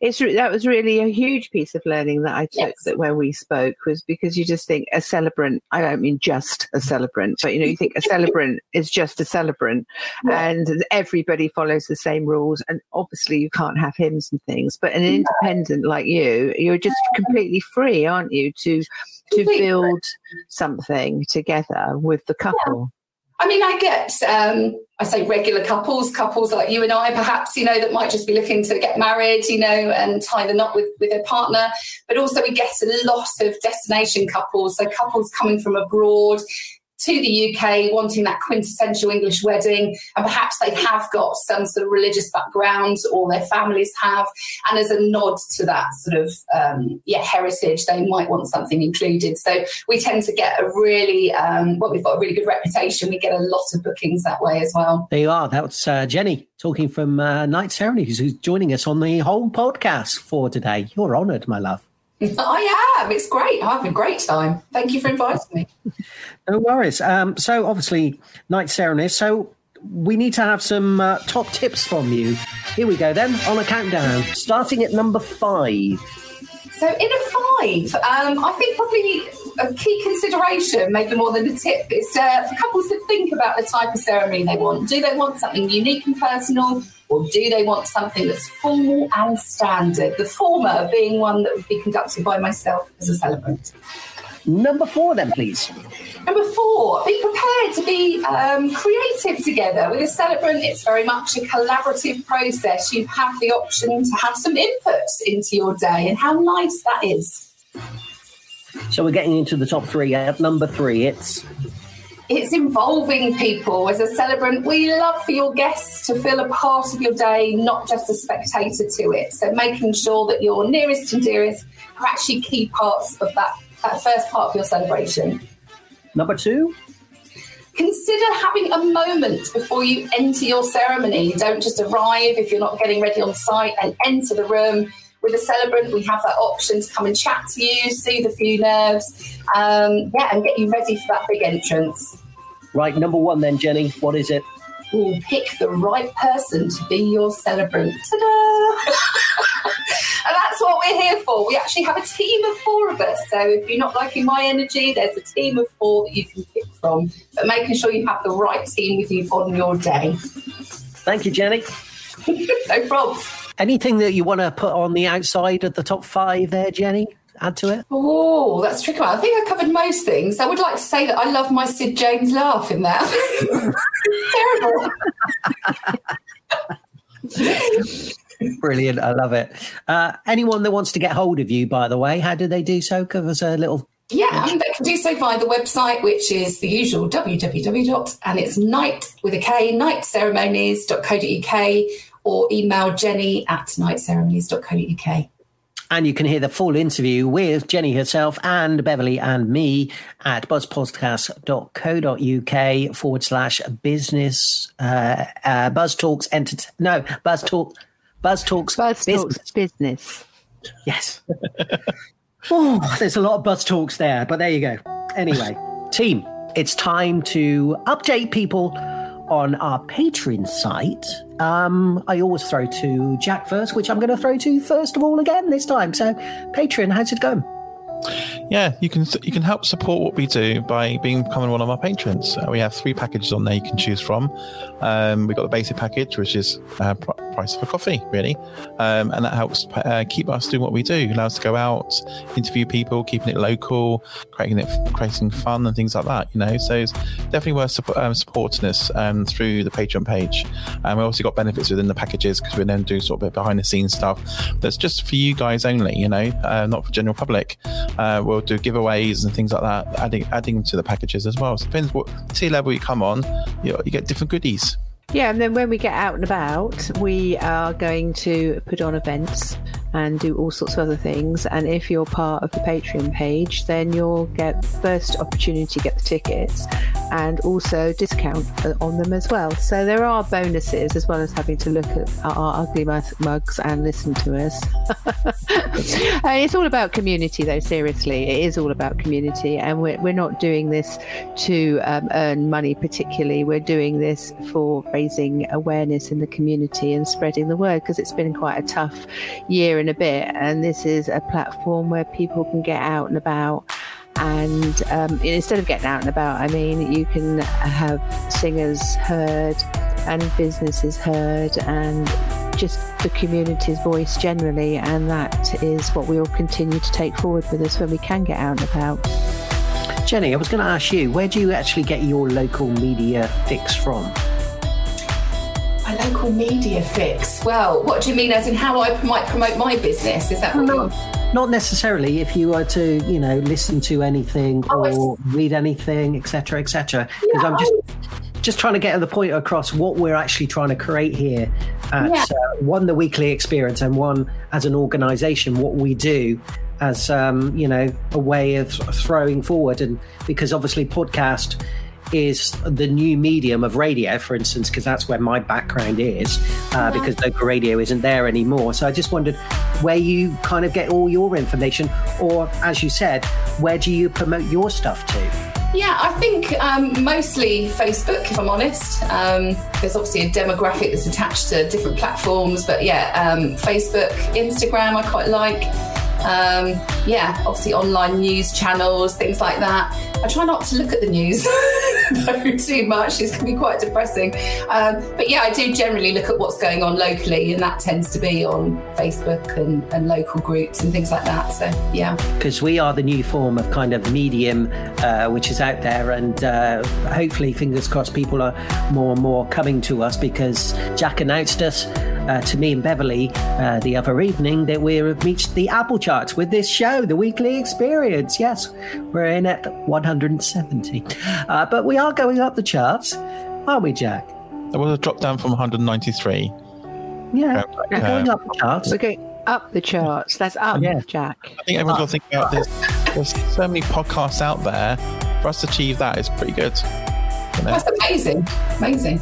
It's re- that was really a huge piece of learning that I took Yes. that when we spoke was because you just think a celebrant. I don't mean just a celebrant, but you know you think a celebrant is just a celebrant, and everybody follows the same rules. And obviously you can't have hymns and things. But an independent like you, you're just completely free, aren't you, to to build something together with the couple. I mean, I get, um, I say regular couples, couples like you and I, perhaps, you know, that might just be looking to get married, you know, and tie the knot with, with their partner. But also, we get a lot of destination couples, so couples coming from abroad to the UK wanting that quintessential English wedding, and perhaps they have got some sort of religious background or their families have, and as a nod to that sort of um, yeah heritage, they might want something included. So we tend to get a really um, well, we've got a really good reputation. We get a lot of bookings that way as well. There you are. That's uh, Jenny talking from uh, Knight Ceremonies, who's joining us on the whole podcast for today. You're honoured, my love. I am. It's great. I have a great time. Thank you for inviting me. No worries. Um, so, obviously, Knight Ceremonies. So, we need to have some uh, top tips from you. Here we go then on a countdown, starting at number five. So in a five, um, I think probably a key consideration, maybe more than a tip, is to, for couples to think about the type of ceremony they want. Do they want something unique and personal, or do they want something that's formal and standard? The former being one that would be conducted by myself as a celebrant. Number four, then, please. Number four, be prepared to be um, creative together. With a celebrant, it's very much a collaborative process. You have the option to have some input into your day, and how nice that is. So, we're getting into the top three. At number three, it's It's involving people. As a celebrant, we love for your guests to feel a part of your day, not just a spectator to it. So, making sure that your nearest and dearest are actually key parts of that, that first part of your celebration. number two. Consider having a moment before you enter your ceremony. Don't just arrive if you're not getting ready on site and enter the room. With a celebrant, we have that option to come and chat to you, soothe a few nerves, um, yeah, and get you ready for that big entrance. Right, number one, then, Jenny. What is it? Ooh, pick the right person to be your celebrant. Ta-da! and that's what we're here for. We actually have a team of four of us. So if you're not liking my energy, there's a team of four that you can pick from. But making sure you have the right team with you on your day. Thank you, Jenny. no problem. Anything that you want to put on the outside of the top five there, Jenny? Add to it? Oh, that's tricky. I think I covered most things. I would like to say that I love my Sid James laugh in that. Terrible. Brilliant. I love it. Uh, anyone that wants to get hold of you, by the way, how do they do so? Give us a little. Yeah, they can do so via the website, which is the usual www. and it's night with a K, knightceremonies.co.uk, or email jenny at knightceremonies.co.uk. And you can hear the full interview with Jenny herself and Beverly and me at buzzpodcast.co.uk forward slash business, uh, uh, Buzz Talks, enter- no, Buzz Talk, Buzz Talks, Buzz Talks Business. Yes. oh, there's a lot of Buzz Talks there, but there you go. Anyway, team, it's time to update people on our Patreon site. Um, I always throw to Jack first, which I'm going to throw to first of all again this time. So, Patreon, how's it going? Yeah, you can you can help support what we do by being becoming one of our patrons. Uh, we have three packages on there you can choose from. Um, we've got the basic package, which is uh, pr- price a coffee, really, um, and that helps uh, keep us doing what we do. Allows us to go out, interview people, keeping it local, creating it creating fun and things like that. You know, so it's definitely worth support, um, supporting us um, through the Patreon page. And we also got benefits within the packages because we then do sort of bit behind the scenes stuff that's just for you guys only. You know, uh, not for general public. Uh, we'll do giveaways and things like that, adding adding to the packages as well. So depends what tier level you come on, you, you get different goodies. Yeah, and then when we get out and about, we are going to put on events and do all sorts of other things. And if you're part of the Patreon page, then you'll get first opportunity to get the tickets and also discount on them as well. So there are bonuses as well as having to look at our ugly mugs and listen to us. it's all about community, though. Seriously, it is all about community, and we're we're not doing this to um, earn money particularly. We're doing this for raising awareness in the community and spreading the word because it's been quite a tough year and a bit, and this is a platform where people can get out and about and um, instead of getting out and about, I mean, you can have singers heard and businesses heard and just the community's voice generally, and that is what we will continue to take forward with us when we can get out and about. Jenny, I was going to ask you, where do you actually get your local media fix from? A local media fix. Well, what do you mean? As in how I might promote my business? Is that what not, not necessarily. If you were to, you know, listen to anything Oh, or read anything, etc., etc. Because I'm just just trying to get the point across what we're actually trying to create here at Yeah. uh, one the weekly experience and one as an organisation. What we do as um, you know a way of throwing forward, and because obviously podcast is the new medium of radio, for instance, because that's where my background is, uh, because local radio isn't there anymore. So I just wondered where you kind of get all your information, or as you said, where do you promote your stuff to? Yeah, I think um, mostly Facebook, if I'm honest. Um, there's obviously a demographic that's attached to different platforms, but yeah, um, Facebook, Instagram, I quite like. Um, yeah, obviously online news channels, things like that. I try not to look at the news too much. It's going to be quite depressing. Um, but yeah, I do generally look at what's going on locally, and that tends to be on Facebook and, and local groups and things like that. So yeah. because we are the new form of kind of medium uh, which is out there and uh, hopefully fingers crossed people are more and more coming to us because jack announced us uh, to me and beverly uh, the other evening that we have reached the apple charts with this show the weekly experience yes we're in at 170 uh, but we are going up the charts aren't we jack There was a drop down from 193. yeah we're going up the charts We're going up the charts. That's up, Jack. I think everyone's got to think about this. There's so many podcasts out there. For us to achieve that is pretty good. You know? That's amazing. Amazing.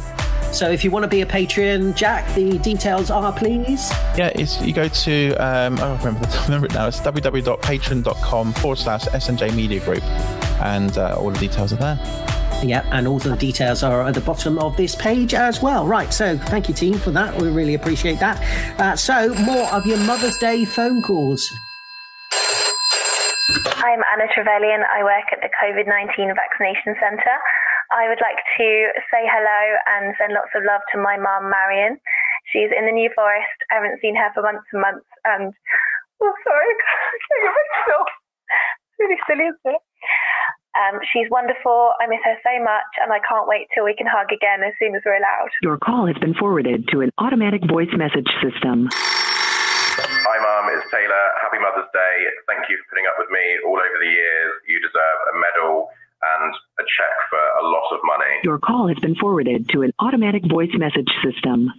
So if you want to be a patreon jack the details are please Yeah, it's you go to um, oh, I remember, the, remember it now. It's www.patreon.com forward slash SMJ Media Group, and uh, all the details are there. Yeah, and all the details are at the bottom of this page as well. Right, so thank you, team, for that. We really appreciate that. Uh, so, more of your Mother's Day phone calls. I'm Anna Trevelyan. I work at the COVID 19 vaccination centre. I would like to say hello and send lots of love to my mum, Marion. She's in the New Forest. I haven't seen her for months and months. And, oh, sorry, I can't get myself. Really silly, isn't it? Um, she's wonderful. I miss her so much, and I can't wait till we can hug again as soon as we're allowed. Your call has been forwarded to an automatic voice message system. Hi, Mum. It's Taylor. Happy Mother's Day. Thank you for putting up with me all over the years. You deserve a medal and a check for a lot of money. Your call has been forwarded to an automatic voice message system.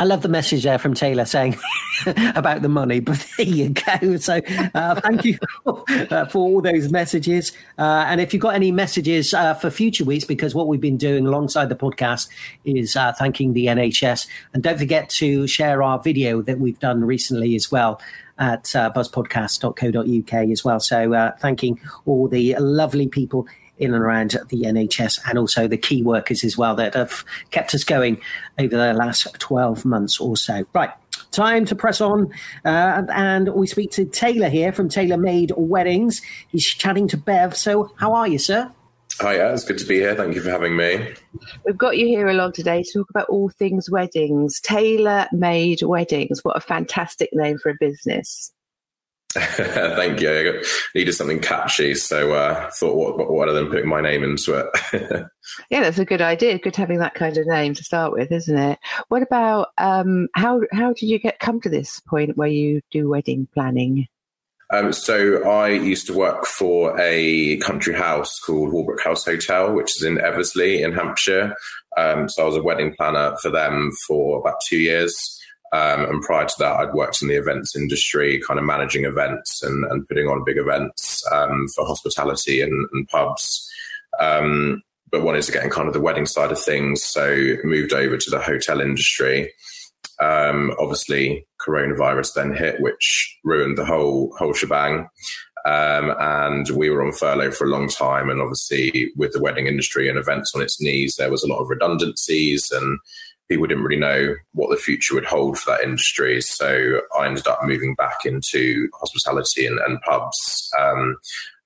I love the message there from Taylor saying about the money, but there you go. So, uh, thank you for, uh, for all those messages. Uh, and if you've got any messages uh, for future weeks, because what we've been doing alongside the podcast is uh, thanking the NHS. And don't forget to share our video that we've done recently as well at uh, buzzpodcast.co.uk as well. So, uh, thanking all the lovely people in and around the NHS and also the key workers as well that have kept us going over the last 12 months or so. Right. Time to press on, uh, and we speak to Taylor here from Taylor Made Weddings. He's chatting to Bev. So, how are you, sir? Hi, yeah, it's good to be here. Thank you for having me. We've got you here along today to talk about all things weddings. Taylor made weddings. What a fantastic name for a business. Thank you. I got- needed something catchy, so uh, thought what, what better than putting my name into it. Yeah, that's a good idea. Good having that kind of name to start with, isn't it? What about um, how how did you get come to this point where you do wedding planning? Um, so I used to work for a country house called Walbrook House Hotel, which is in Eversley in Hampshire. Um, so I was a wedding planner for them for about two years. Um, and prior to that, I'd worked in the events industry, kind of managing events and, and putting on big events um, for hospitality and, and pubs. Um, but wanted to get in kind of the wedding side of things, so moved over to the hotel industry. Um, obviously, coronavirus then hit, which ruined the whole whole shebang. Um, and we were on furlough for a long time. And obviously, with the wedding industry and events on its knees, there was a lot of redundancies, and people didn't really know what the future would hold for that industry. So I ended up moving back into hospitality and, and pubs. Um,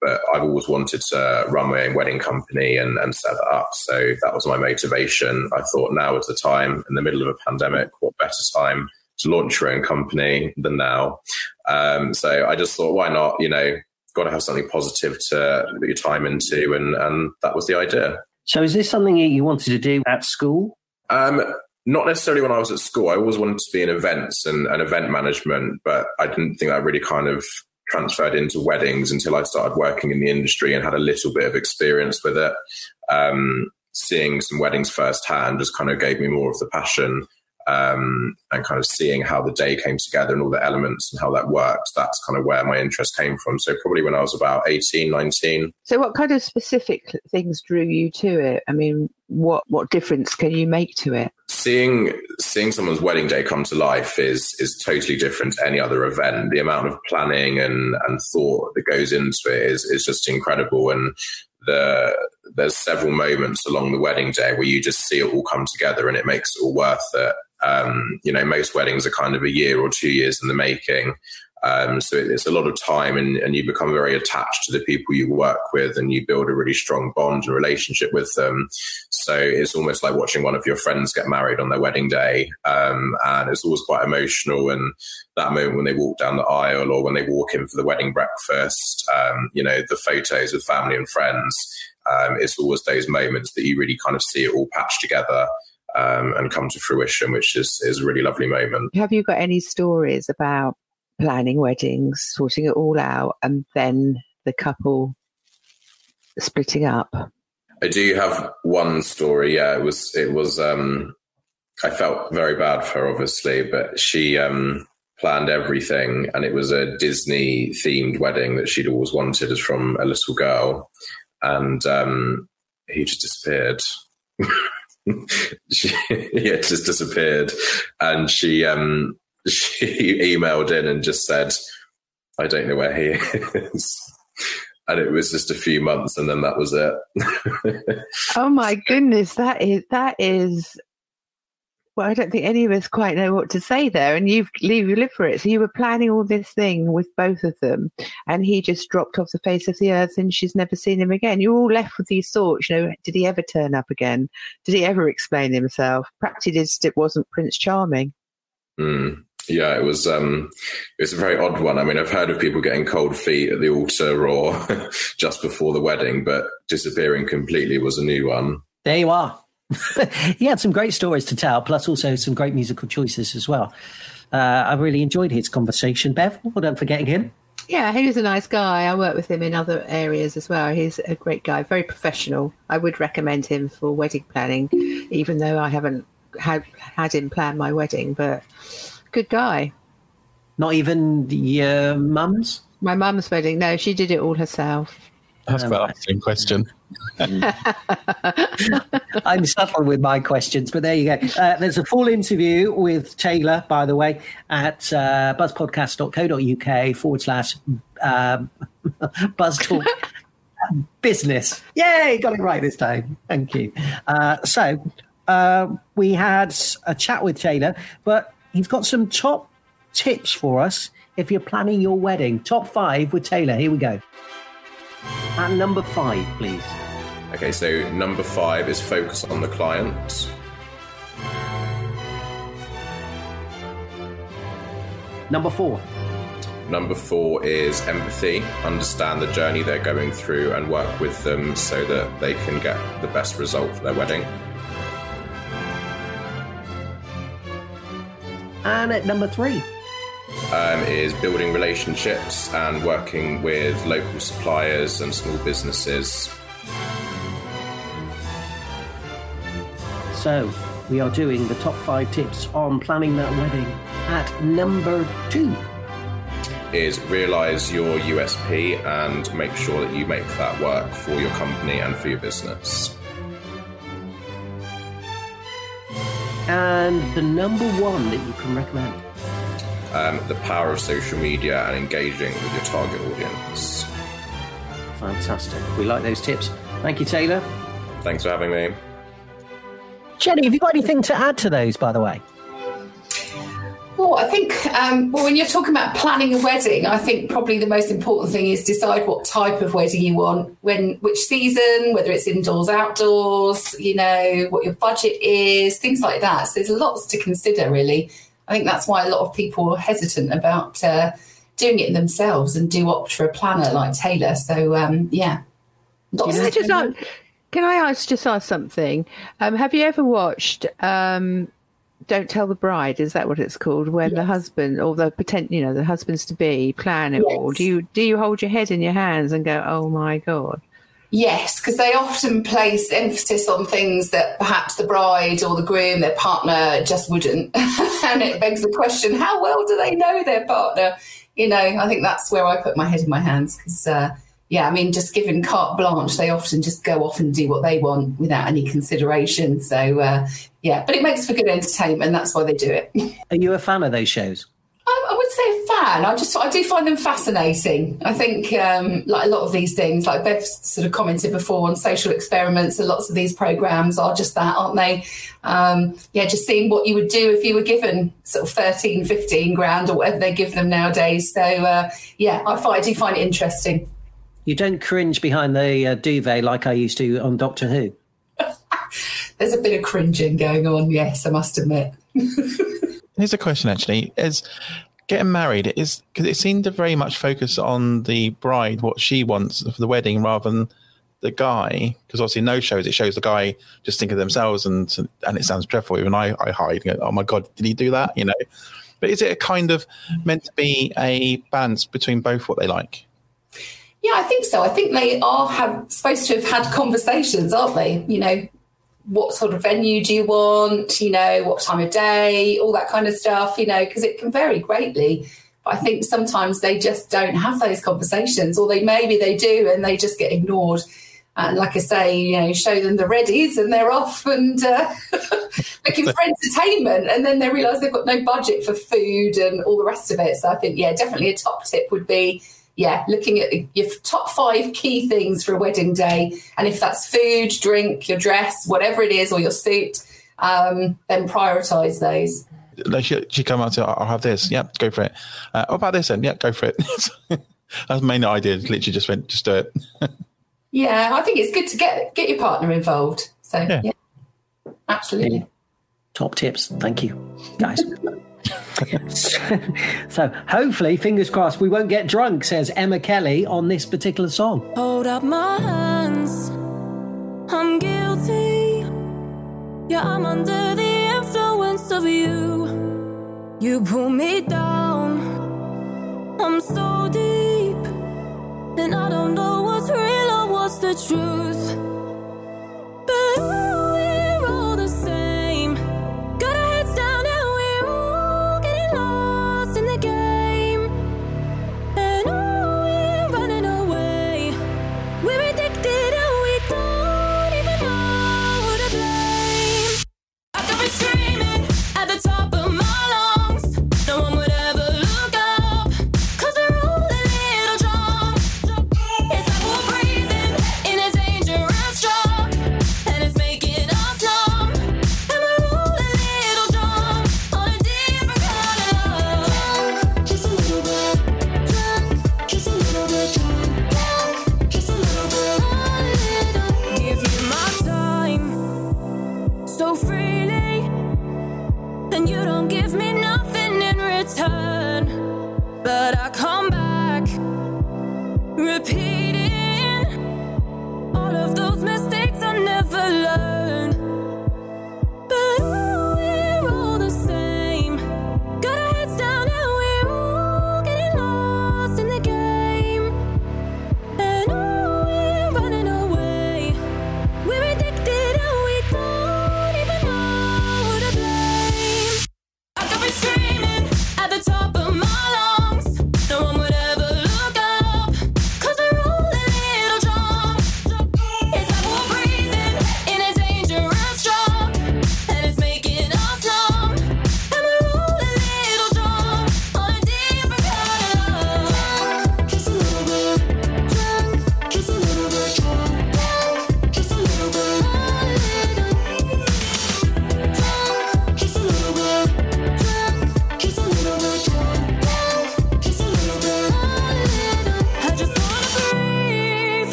but I've always wanted to run my own wedding company and, and set that up. So that was my motivation. I thought now is the time in the middle of a pandemic, what better time to launch your own company than now? Um, so I just thought, why not? You know, got to have something positive to put your time into. And, and that was the idea. So is this something you wanted to do at school? Um, not necessarily when I was at school. I always wanted to be in events and, and event management, but I didn't think that really kind of transferred into weddings until I started working in the industry and had a little bit of experience with it. Um, seeing some weddings firsthand just kind of gave me more of the passion um, and kind of seeing how the day came together and all the elements and how that works. That's kind of where my interest came from. So probably when I was about 18, 19. So, what kind of specific things drew you to it? I mean, what what difference can you make to it? Seeing seeing someone's wedding day come to life is is totally different to any other event. The amount of planning and and thought that goes into it is is just incredible. And the there's several moments along the wedding day where you just see it all come together and it makes it all worth it. Um, you know, most weddings are kind of a year or two years in the making. Um, so it's a lot of time, and, and, you become very attached to the people you work with, and you build a really strong bond and relationship with them. So it's almost like watching one of your friends get married on their wedding day, um, and it's always quite emotional. And that moment when they walk down the aisle, or when they walk in for the wedding breakfast, um, you know, the photos with family and friends. Um, it's always those moments that you really kind of see it all patched together um, and come to fruition, which is, is a really lovely moment. Have you got any stories about planning weddings, sorting it all out, and then the couple splitting up? I do have one story. Yeah, it was it was. Um, I felt very bad for her, obviously, but she um, planned everything, and it was a Disney themed wedding that she'd always wanted as from a little girl, and um, he just disappeared. she yeah, just disappeared, and she um she emailed in and just said, "I don't know where he is." and it was just a few months, and then that was it. oh my goodness, that is that is well, I don't think any of us quite know what to say there. And you've you live for it. So you were planning all this thing with both of them, and he just dropped off the face of the earth, and she's never seen him again. You're all left with these thoughts. You know, did he ever turn up again? Did he ever explain himself? Perhaps he did. it wasn't Prince Charming. Mm. Yeah, it was. Um, it was a very odd one. I mean, I've heard of people getting cold feet at the altar or just before the wedding, but disappearing completely was a new one. There you are. he had some great stories to tell, plus also some great musical choices as well. Uh, I really enjoyed his conversation. Bev, well done for getting him. Yeah, he was a nice guy. I work with him in other areas as well. He's a great guy, very professional. I would recommend him for wedding planning, even though I haven't had had him plan my wedding. But good guy. Not even your mum's. My mum's wedding. No, she did it all herself. That's about the same question. I'm subtle with my questions, but there you go. Uh, there's a full interview with Taylor, by the way, at uh, buzzpodcast.co.uk forward slash um, buzz talk business. Yay, got it right this time. Thank you. Uh, so uh, we had a chat with Taylor, but he's got some top tips for us if you're planning your wedding. Top five with Taylor. Here we go. At number five, please. Okay, so number five is focus on the client. Number four. Number four is empathy. Understand the journey they're going through and work with them so that they can get the best result for their wedding. And at number three. Um, is building relationships and working with local suppliers and small businesses So, we are doing the top five tips on planning that wedding. At number two, is realize your USP and make sure that you make that work for your company and for your business. And the number one that you can recommend. Um, the power of social media and engaging with your target audience. Fantastic. We like those tips. Thank you, Taylor. Thanks for having me. Jenny, have you got anything to add to those, by the way? Well, I think um, well, when you're talking about planning a wedding, I think probably the most important thing is decide what type of wedding you want, when, which season, whether it's indoors, outdoors, you know, what your budget is, things like that. So there's lots to consider, really. I think that's why a lot of people are hesitant about uh, doing it themselves and do opt for a planner like Taylor. So um, yeah, Can I just ask, can I ask just ask something? Um, have you ever watched um, "Don't Tell the Bride"? Is that what it's called? When the husband or the pretend, you know, the husbands to be plan it all. Do you do you hold your head in your hands and go, "Oh my god"? Yes, because they often place emphasis on things that perhaps the bride or the groom, their partner, just wouldn't. and it begs the question how well do they know their partner? You know, I think that's where I put my head in my hands because, uh, yeah, I mean, just given carte blanche, they often just go off and do what they want without any consideration. So, uh, yeah, but it makes for good entertainment. That's why they do it. Are you a fan of those shows? I, I would say a fan. I just I do find them fascinating. I think um, like a lot of these things, like Bev sort of commented before on social experiments, and lots of these programs are just that, aren't they? Um, yeah, just seeing what you would do if you were given sort of 13, 15 grand or whatever they give them nowadays. So uh, yeah, I, find, I do find it interesting. You don't cringe behind the uh, duvet like I used to on Doctor Who. There's a bit of cringing going on, yes, I must admit. Here's a question actually: Is getting married is because it seemed to very much focus on the bride, what she wants for the wedding, rather than the guy. Because obviously, no shows it shows the guy just think of themselves, and and it sounds dreadful. Even I, I hide. And go, oh my god, did he do that? You know. But is it a kind of meant to be a balance between both what they like? Yeah, I think so. I think they are have supposed to have had conversations, aren't they? You know, what sort of venue do you want? You know, what time of day, all that kind of stuff. You know, because it can vary greatly. But I think sometimes they just don't have those conversations, or they maybe they do and they just get ignored. And like I say, you know, show them the readies and they're off and uh, looking for entertainment. And then they realise they've got no budget for food and all the rest of it. So I think, yeah, definitely a top tip would be yeah, looking at your top five key things for a wedding day. And if that's food, drink, your dress, whatever it is, or your suit, um, then prioritize those. Like she, she come out to, I'll have this. Yep, go for it. Uh, what about this then? Yep, go for it. That's the main idea. Literally just went, just do it. yeah, I think it's good to get get your partner involved. So yeah, yeah absolutely. Top tips. Thank you, guys. so hopefully, fingers crossed, we won't get drunk, says Emma Kelly on this particular song. Hold up my hands. I'm guilty. Yeah, I'm under the influence of you. You pull me down. I'm so deep. And I don't know what's real or what's the truth. But the top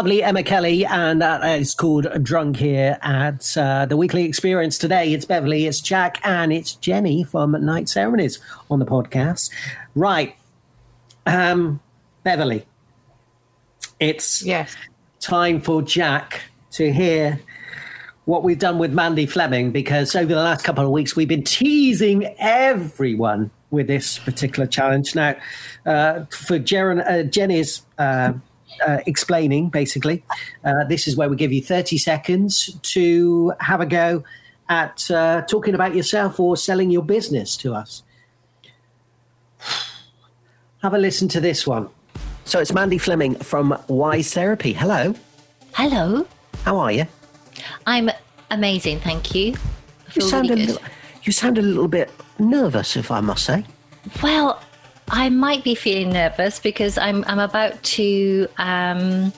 lovely Emma Kelly, and that is called Drunk here at uh, the weekly experience today. It's Beverly, it's Jack, and it's Jenny from Knight Ceremonies on the podcast. Right. Um, Beverly, it's yes. time for Jack to hear what we've done with Mandy Fleming because over the last couple of weeks we've been teasing everyone with this particular challenge. Now, uh, for uh, Jenny's uh, uh, explaining, basically, uh, this is where we give you 30 seconds to have a go at uh, talking about yourself or selling your business to us. Have a listen to this one. So it's Mandy Fleming from WYS Therapy. Hello. Hello. How are you? I'm amazing, thank you. You sound really a little, you sound a little bit nervous, if I must say. Well, I might be feeling nervous because I'm I'm about to um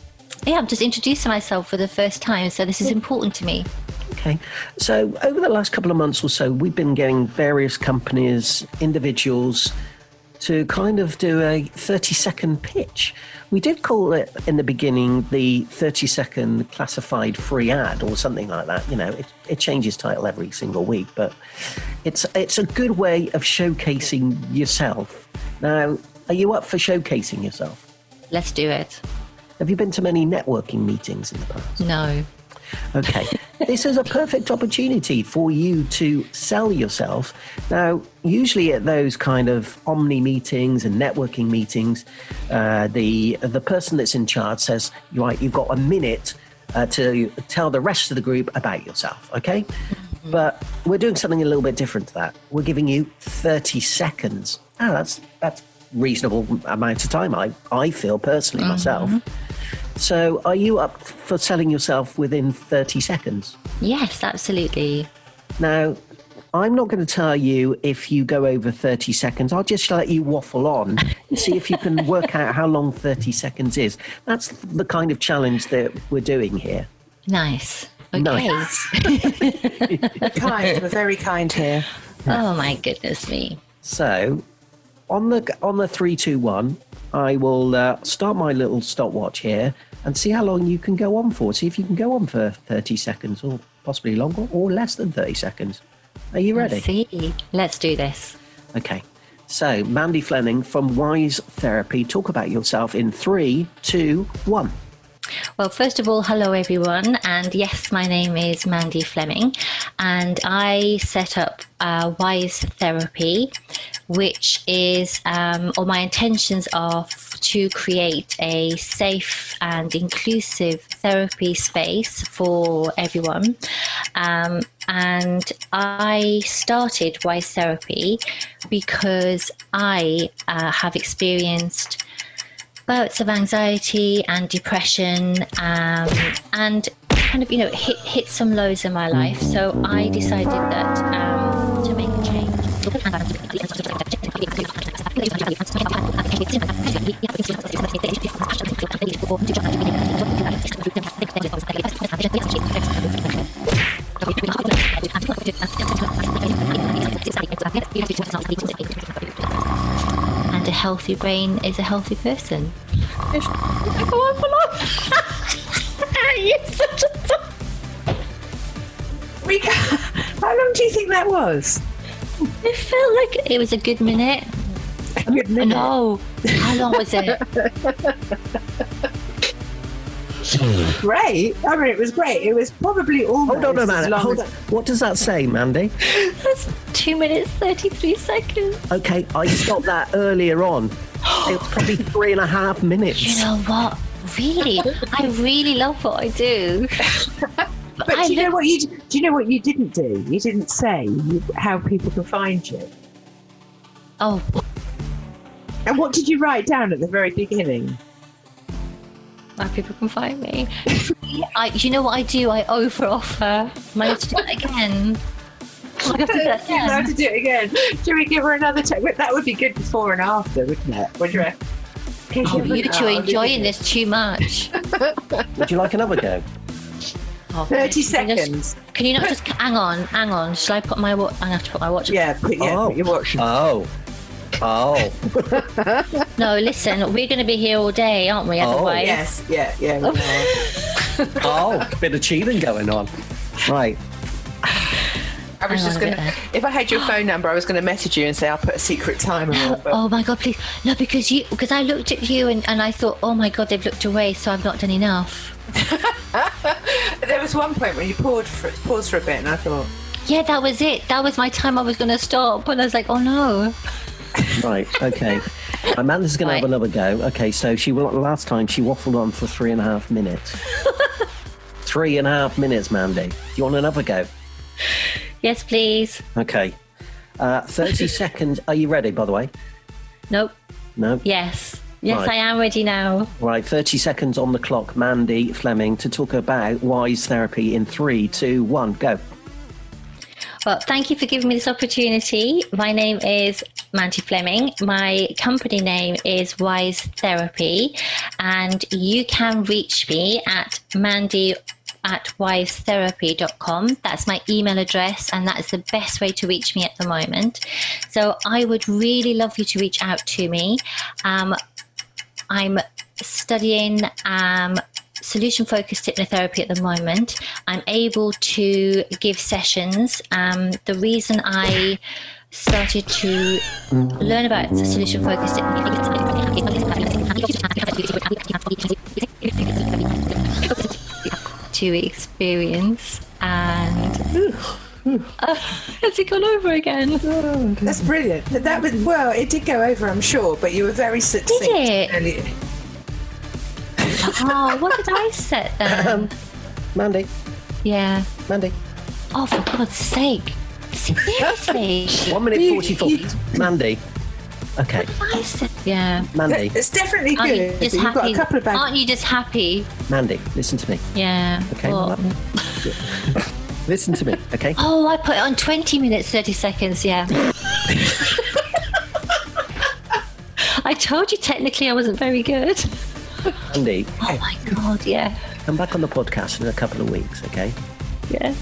yeah, I'm just introducing myself for the first time, so this is important to me. Okay. So over the last couple of months or so, we've been getting various companies, individuals, to kind of do a 30 second pitch. We did call it in the beginning the 30 second classified free ad or something like that. You know, it, it changes title every single week, but it's it's a good way of showcasing yourself. Now, are you up for showcasing yourself? Let's do it. Have you been to many networking meetings in the past? No. Okay. this is a perfect opportunity for you to sell yourself. Now, usually at those kind of omni meetings and networking meetings, uh, the the person that's in charge says, "Right, you've got a minute uh, to tell the rest of the group about yourself." Okay. But we're doing something a little bit different to that. We're giving you 30 seconds. Ah, that's that's reasonable amount of time. I I feel personally myself. So, are you up for selling yourself within 30 seconds? Yes, absolutely. Now, I'm not going to tell you if you go over 30 seconds. I'll just let you waffle on and see if you can work out how long 30 seconds is. That's the kind of challenge that we're doing here. Nice. Okay. Nice. kind, we're very kind here. Oh my goodness me. So, on the on the three, two, one, I will uh, start my little stopwatch here and see how long you can go on for. See if you can go on for 30 seconds or possibly longer or less than 30 seconds. Are you ready? Let's see. Let's do this. Okay. So, Mandy Fleming from WYS Therapy, talk about yourself in three, two, one. Well, first of all, hello everyone, and yes, my name is Mandy Fleming, and I set up uh, WYS Therapy, which is, um, or my intentions are to create a safe and inclusive therapy space for everyone. Um, and I started WYS Therapy because I uh, have experienced bouts of anxiety and depression um, and kind of you know hit hit some lows in my life. So i decided that um, to make a change and a healthy brain is a healthy person You're such a. Rika, how long do you think that was? It felt like it was a good minute. A good minute? No. How long was it? great. I mean, it was great. It was probably almost Hold on a as minute. Hold on. What does that say, Mandy? That's two minutes, 33 seconds. Okay, I stopped that earlier on. It was probably three and a half minutes. You know what? Really? I really love what I do. But do you know what you do you know what you didn't do? You didn't say how people can find you. Oh. And what did you write down at the very beginning? How people can find me. I, you know what I do? I over offer. Am I allowed to do that again? Am I allowed to do that You're allowed again? to do it again. Oh Should we give her another take? That would be good before and after, wouldn't it? Would you reckon? Oh, you two oh, are enjoying this too much. Would you like another go? Oh, 30 can you just- seconds. Can you not just hang on? Hang on. Shall I put my watch? I have to put my watch. Yeah, put, yeah, oh. put your oh. watch. Oh. Oh. no, listen, we're going to be here all day, aren't we? Oh. Otherwise, Yes, yeah, yeah. we are. oh, bit of cheating going on. Right. I was Hang just going to, if I had your phone number, I was going to message you and say I'll put a secret timer on. But Oh my god, please no, because you because I looked at you and, and I thought, oh my god, they've looked away, so I've not done enough. there was one point when you paused for, paused for a bit, and I thought, Yeah, that was it. That was my time. I was going to stop, and I was like, oh no. Right. Okay. Amanda's going to have another go. Okay. So she last time she waffled on for three and a half minutes. three and a half minutes, Mandy. Do you want another go? Yes, please. Okay. Uh, 30 seconds. Are you ready, by the way? Nope. No? Yes. Yes, Right. I am ready now. Right, 30 seconds on the clock, Mandy Fleming, to talk about WYS Therapy in three, two, one, go. Well, thank you for giving me this opportunity. My name is Mandy Fleming. My company name is WYS Therapy, and you can reach me at Mandy at wisetherapy.com. That's my email address, and that is the best way to reach me at the moment. So I would really love you to reach out to me. Um, I'm studying um, solution focused hypnotherapy at the moment. I'm able to give sessions. Um, the reason I started to learn about solution focused to experience and uh, has it gone over again? That's brilliant. That- That was well. It did go over, I'm sure, but you were very succinct. Did it? earlier. Oh, what did I set then? Um, Mandy. Yeah. Mandy. Oh, for God's sake. Seriously. One minute 44. Mandy. Okay. What did I said, yeah. Mandy. It's definitely Aren't you good. just You've got a happy? couple of bags. Aren't you just happy? Mandy, listen to me. Yeah. Okay. What? Listen to me, okay? Oh, I put it on 20 minutes, 30 seconds, yeah. I told you technically I wasn't very good. Mandy, Oh my God, yeah. come back on the podcast in a couple of weeks, okay? Yeah.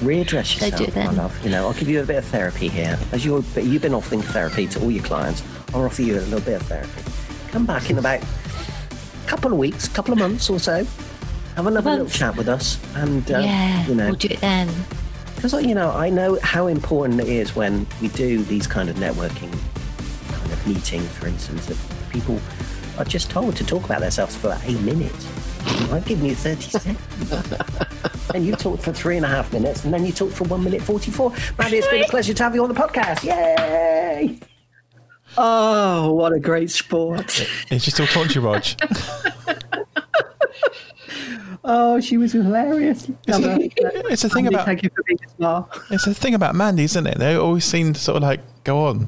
Readdress do yourself, it my love. You know, I'll give you a bit of therapy here. As you're, you've been offering therapy to all your clients, I'll offer you a little bit of therapy. Come back in about a couple of weeks, a couple of months or so. Have another little chat with us, and uh, yeah, you know, we'll do it then. because you know, I know how important it is when we do these kind of networking kind of meetings, for instance, that people are just told to talk about themselves for a minute. I've given you 30 seconds. and you talked for three and a half minutes, and then you talked for one minute 44. Mandy, it's been a pleasure to have you on the podcast. Yay! Oh, what a great sport. Is she still talking to you, Rog? Oh, she was hilarious. It's a thing Mandy, about- Thank you for being a star. It's the thing about Mandy, isn't it? They always seem to sort of like go on.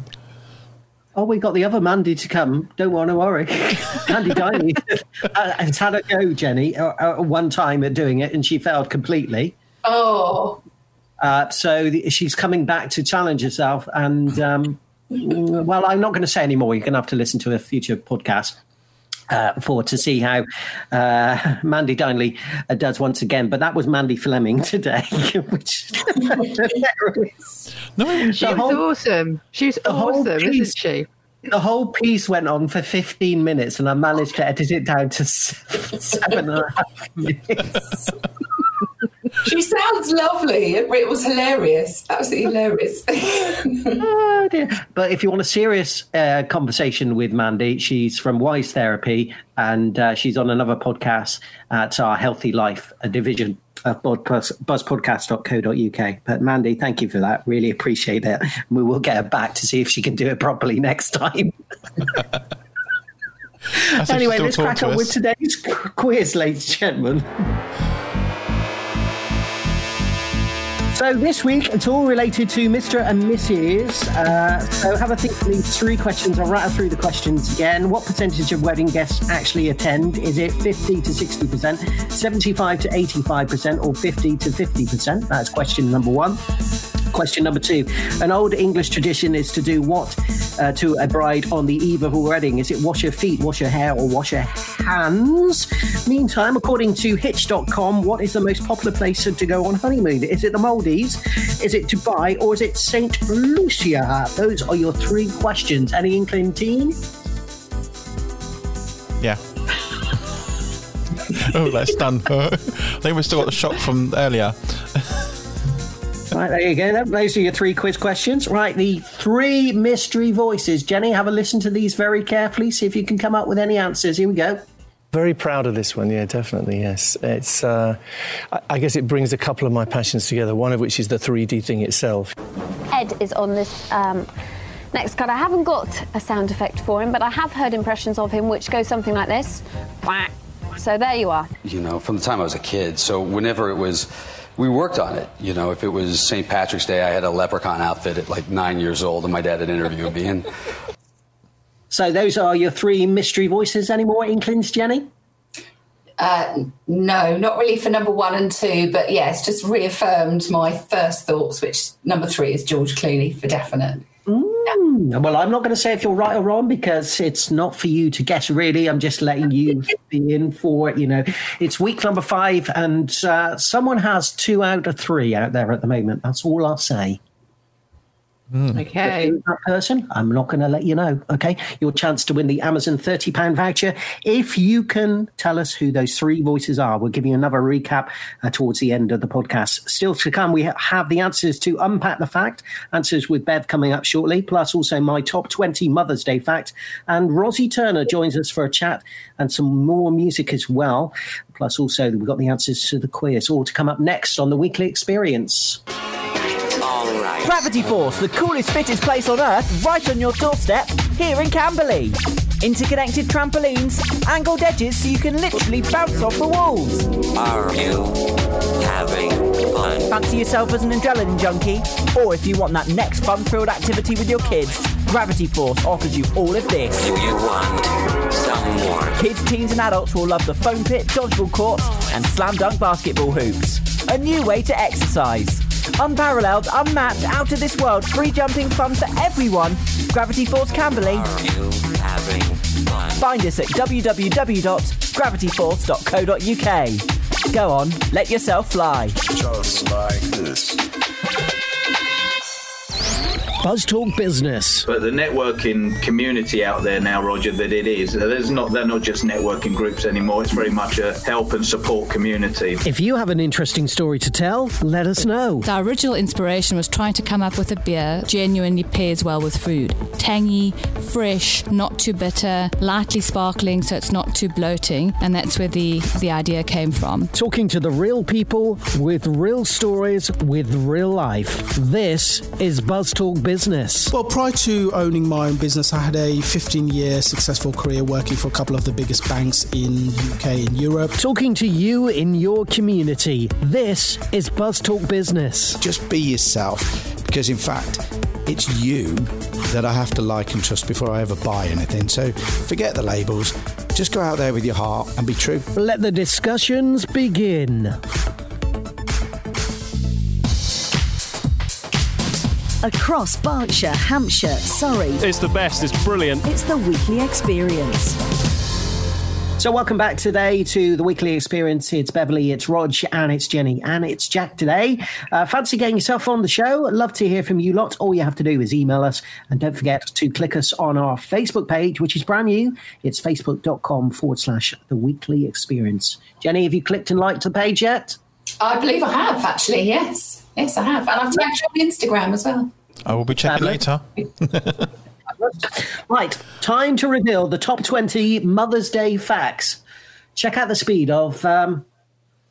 Oh, we got the other Mandy to come. Don't want to worry. Mandy Diney uh, has had a go, Jenny, uh, uh, one time at doing it, and she failed completely. Oh, Uh, so the, she's coming back to challenge herself. And, um, well, I'm not going to say any more. You're going to have to listen to a future podcast. Uh, for to see how uh, Mandy Dinley uh, does once again, but that was Mandy Fleming today, which no, She was awesome. She was awesome, piece- isn't she? The whole piece went on for 15 minutes, and I managed to edit it down to seven, seven and a half minutes. she sounds lovely. It, it was hilarious. Absolutely hilarious. oh dear. But if you want a serious uh, conversation with Mandy, she's from WYS Therapy, and uh, she's on another podcast at our Healthy Life division of Buzz, buzzpodcast.co.uk. But Mandy, thank you for that. Really appreciate it. We will get her back to see if she can do it properly next time. That's if she anyway, let's crack on with today's quiz, ladies and gentlemen. So this week, it's all related to Mr. and Mrs. Uh, so have a think of these three questions. I'll rattle through the questions again. What percentage of wedding guests actually attend? Is it 50 to 60%, 75 to 85%, or 50 to 50%? That's question number one. Question number two. An old English tradition is to do what uh, to a bride on the eve of a wedding? Is it wash her feet, wash her hair, or wash her hands? Meantime, according to Hitch.com, what is the most popular place to go on honeymoon? Is it the Maldives? Is it Dubai? Or is it St. Lucia? Those are your three questions. Any inkling, team? Yeah. oh, that's done. I think we still got the shock from earlier. Right, there you go. Those are your three quiz questions. Right, the three mystery voices. Jenny, have a listen to these very carefully. See if you can come up with any answers. Here we go. Very proud of this one, yeah, definitely, yes. It's, uh, I- I guess it brings a couple of my passions together, one of which is the 3D thing itself. Ed is on this um, next card. I haven't got a sound effect for him, but I have heard impressions of him which go something like this. So there you are. you know, from the time I was a kid. So whenever it was, we worked on it. You know, if it was St. Patrick's Day, I had a leprechaun outfit at like nine years old, and my dad had interviewed me. And So those are your three mystery voices. Any more inklings, Jenny? Uh, no, not really for number one and two, but yeah, just reaffirmed my first thoughts, which number three is George Clooney for definite. Well, I'm not going to say if you're right or wrong because it's not for you to guess, really. I'm just letting you be in for it. You know, it's week number five, and uh, someone has two out of three out there at the moment. That's all I'll say. Okay. Who's that person? I'm not going to let you know. Okay. Your chance to win the Amazon £30 voucher. If you can tell us who those three voices are, we'll give you another recap uh, towards the end of the podcast. Still to come, we have the answers to Unpack the Fact, answers with Bev coming up shortly, plus also my top 20 Mother's Day fact. And Rozzy Turner joins us for a chat and some more music as well. Plus, also, we've got the answers to the quiz, all to come up next on the weekly experience. Gravity Force, the coolest, fittest place on Earth, right on your doorstep, here in Camberley. Interconnected trampolines, angled edges so you can literally bounce off the walls. Are you having fun? Fancy yourself as an adrenaline junkie? Or if you want that next fun-filled activity with your kids, Gravity Force offers you all of this. Do you want some more? Kids, teens, and adults will love the foam pit, dodgeball courts, and slam dunk basketball hoops. A new way to exercise. Unparalleled, unmatched, out of this world, free jumping fun for everyone. Gravity Force Camberley. Are you having fun? Find us at www.gravityforce.co.uk. Go on, let yourself fly. Just like this. Buzz Talk Business. But the networking community out there now, Roger, that it is, uh, there's not they're not just networking groups anymore. It's very much a help and support community. If you have an interesting story to tell, let us know. The original inspiration was trying to come up with a beer genuinely pairs well with food. Tangy, fresh, not too bitter, lightly sparkling so it's not too bloating, and that's where the, the idea came from. Talking to the real people with real stories with real life. This is Buzz Talk Business. Well, prior to owning my own business, I had a 15 year successful career working for a couple of the biggest banks in UK and Europe. Talking to you in your community. This is Buzz Talk Business. Just be yourself because, in fact, it's you that I have to like and trust before I ever buy anything. So forget the labels. Just go out there with your heart and be true. Let the discussions begin. Across Berkshire, Hampshire, Surrey. It's the best. It's brilliant. It's the weekly experience. So, welcome back today to the weekly experience. It's Beverly, it's Rog, and it's Jenny, and it's Jack today. Uh, fancy getting yourself on the show? I'd love to hear from you lot. All you have to do is email us, and don't forget to click us on our Facebook page, which is brand new. It's facebook.com forward slash the weekly experience. Jenny, have you clicked and liked the page yet? I believe I have, actually, yes. Yes, I have. And I've tagged you on Instagram as well. I will be checking later. Right, time to reveal the top 20 Mother's Day facts. Check out the speed of. Um,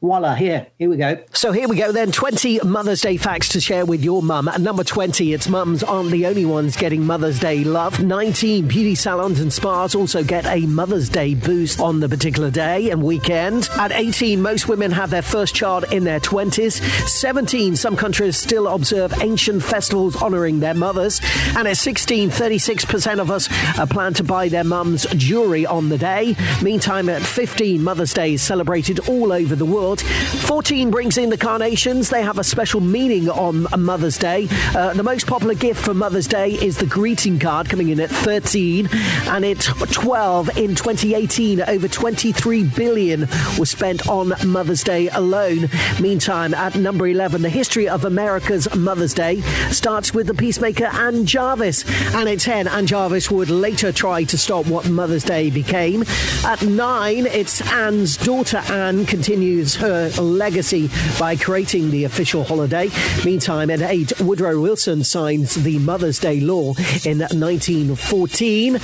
Voila, here, here we go. So here we go then. 20 Mother's Day facts to share with your mum. At number 20, it's mums aren't the only ones getting Mother's Day love. 19 beauty salons and spas also get a Mother's Day boost on the particular day and weekend. At 18, most women have their first child in their 20s. 17, some countries still observe ancient festivals honoring their mothers. And at 16, 36% of us plan to buy their mums jewelry on the day. Meantime, at 15, Mother's Day is celebrated all over the world. World. 14 brings in the carnations. They have a special meaning on Mother's Day. Uh, the most popular gift for Mother's Day is the greeting card, coming in at 13. And at 12 in 2018, over 23 billion was spent on Mother's Day alone. Meantime, at number 11, the history of America's Mother's Day starts with the peacemaker Anne Jarvis. And at 10, Anne Jarvis would later try to stop what Mother's Day became. At 9, it's Anne's daughter Anne continues her legacy by creating the official holiday. Meantime, at 8, Woodrow Wilson signs the Mother's Day law in 1914. Uh,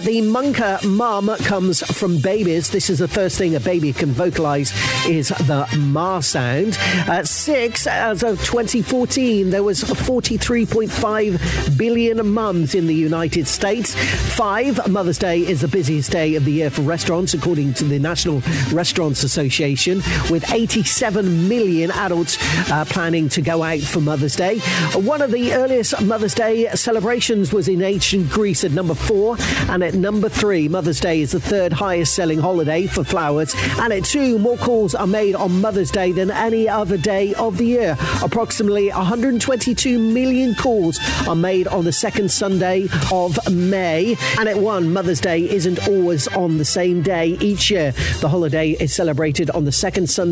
the Munker mum comes from babies. This is the first thing a baby can vocalize is the ma sound. At 6, as of 2014, there was 43.5 billion mums in the United States. 5, Mother's Day is the busiest day of the year for restaurants, according to the National Restaurants Association, with 87 million adults uh, planning to go out for Mother's Day. One of the earliest Mother's Day celebrations was in ancient Greece at number 4, and at number 3, Mother's Day is the third highest selling holiday for flowers, and at 2, more calls are made on Mother's Day than any other day of the year. Approximately 122 million calls are made on the second Sunday of May, and at 1, Mother's Day isn't always on the same day each year. The holiday is celebrated on the second Sunday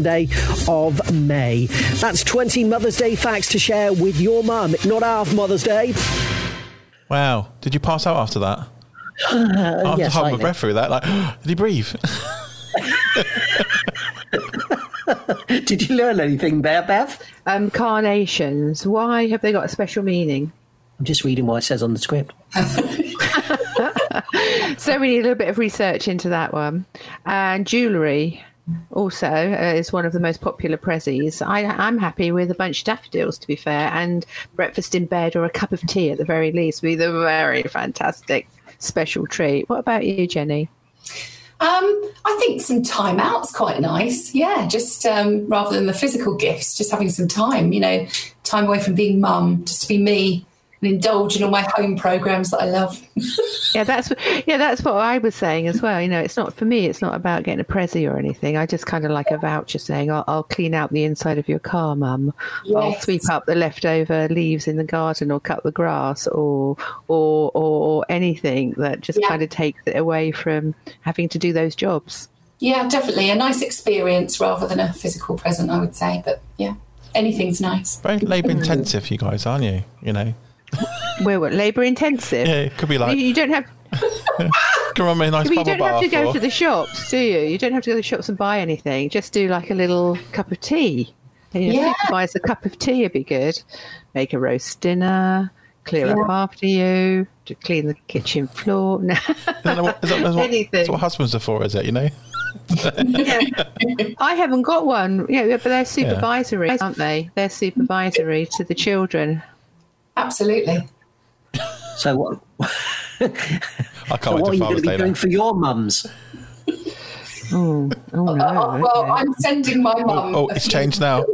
of May. That's 20 Mother's Day facts to share with your mum. Not our Mother's Day. Wow. Did you pass out after that? I Uh, have yes, to hold my breath through that. Like, did he breathe? Did you learn anything there, Beth? Um, carnations. Why have they got a special meaning? I'm just reading what it says on the script. so we need a little bit of research into that one. And jewellery also uh, is one of the most popular prezzies. I, I'm happy with a bunch of daffodils, to be fair, and breakfast in bed or a cup of tea at the very least would be the very fantastic special treat. What about you, Jenny? Um, I think some time out's quite nice. Yeah, just um, rather than the physical gifts, just having some time, you know, time away from being mum, just to be me and indulge in all my home programs that I love. yeah, that's yeah, that's what I was saying as well. You know, it's not for me. It's not about getting a prezi or anything. I just kind of like a voucher saying, "I'll, I'll clean out the inside of your car, mum. I'll sweep up the leftover leaves in the garden, or cut the grass, or or or, or anything that just kind of takes it away from having to do those jobs." Yeah, definitely a nice experience rather than a physical present, I would say. But yeah, anything's nice. Very labour intensive, you guys, aren't you? You know, We're what labour intensive. yeah, it could be like, you, you don't have. come on, me a nice but you don't have to bath. go or- to the shops, do you? You don't have to go to the shops and buy anything. Just do like a little cup of tea. And, you know, Yeah. supervise a cup of tea would be good. Make a roast dinner. Clear up after you. To clean the kitchen floor. No. Is that what- is that- that's what, Anything. that's what husbands are for, is it? You know? yeah. I haven't got one. Yeah, but they're supervisory, aren't they? They're supervisory to the children. Absolutely. So what? I can't so wait what are you going to be doing now. for your mums? Oh, oh no. Uh, well, I'm sending my mum. Oh, a it's changed now.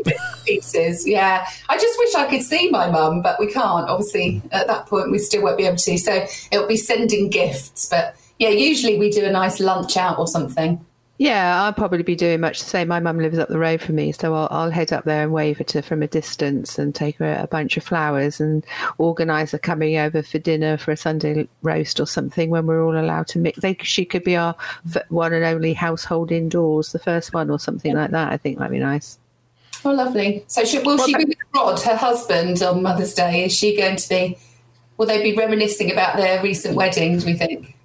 Pieces, yeah. I just wish I could see my mum, but we can't. Obviously, at that point, we still won't be able to. So it'll be sending gifts. But yeah, usually we do a nice lunch out or something. Yeah, I'll probably be doing much the same. My mum lives up the road from me, so I'll, I'll head up there and wave at her from a distance and take her a bunch of flowers and organise her coming over for dinner for a Sunday roast or something when we're all allowed to mix. They, she could be our one and only household indoors, the first one or something like that. I think that'd be nice. Oh, lovely. So she, will she be with Rod, her husband, on Mother's Day? Is she going to be? Will they be reminiscing about their recent wedding? Do we think?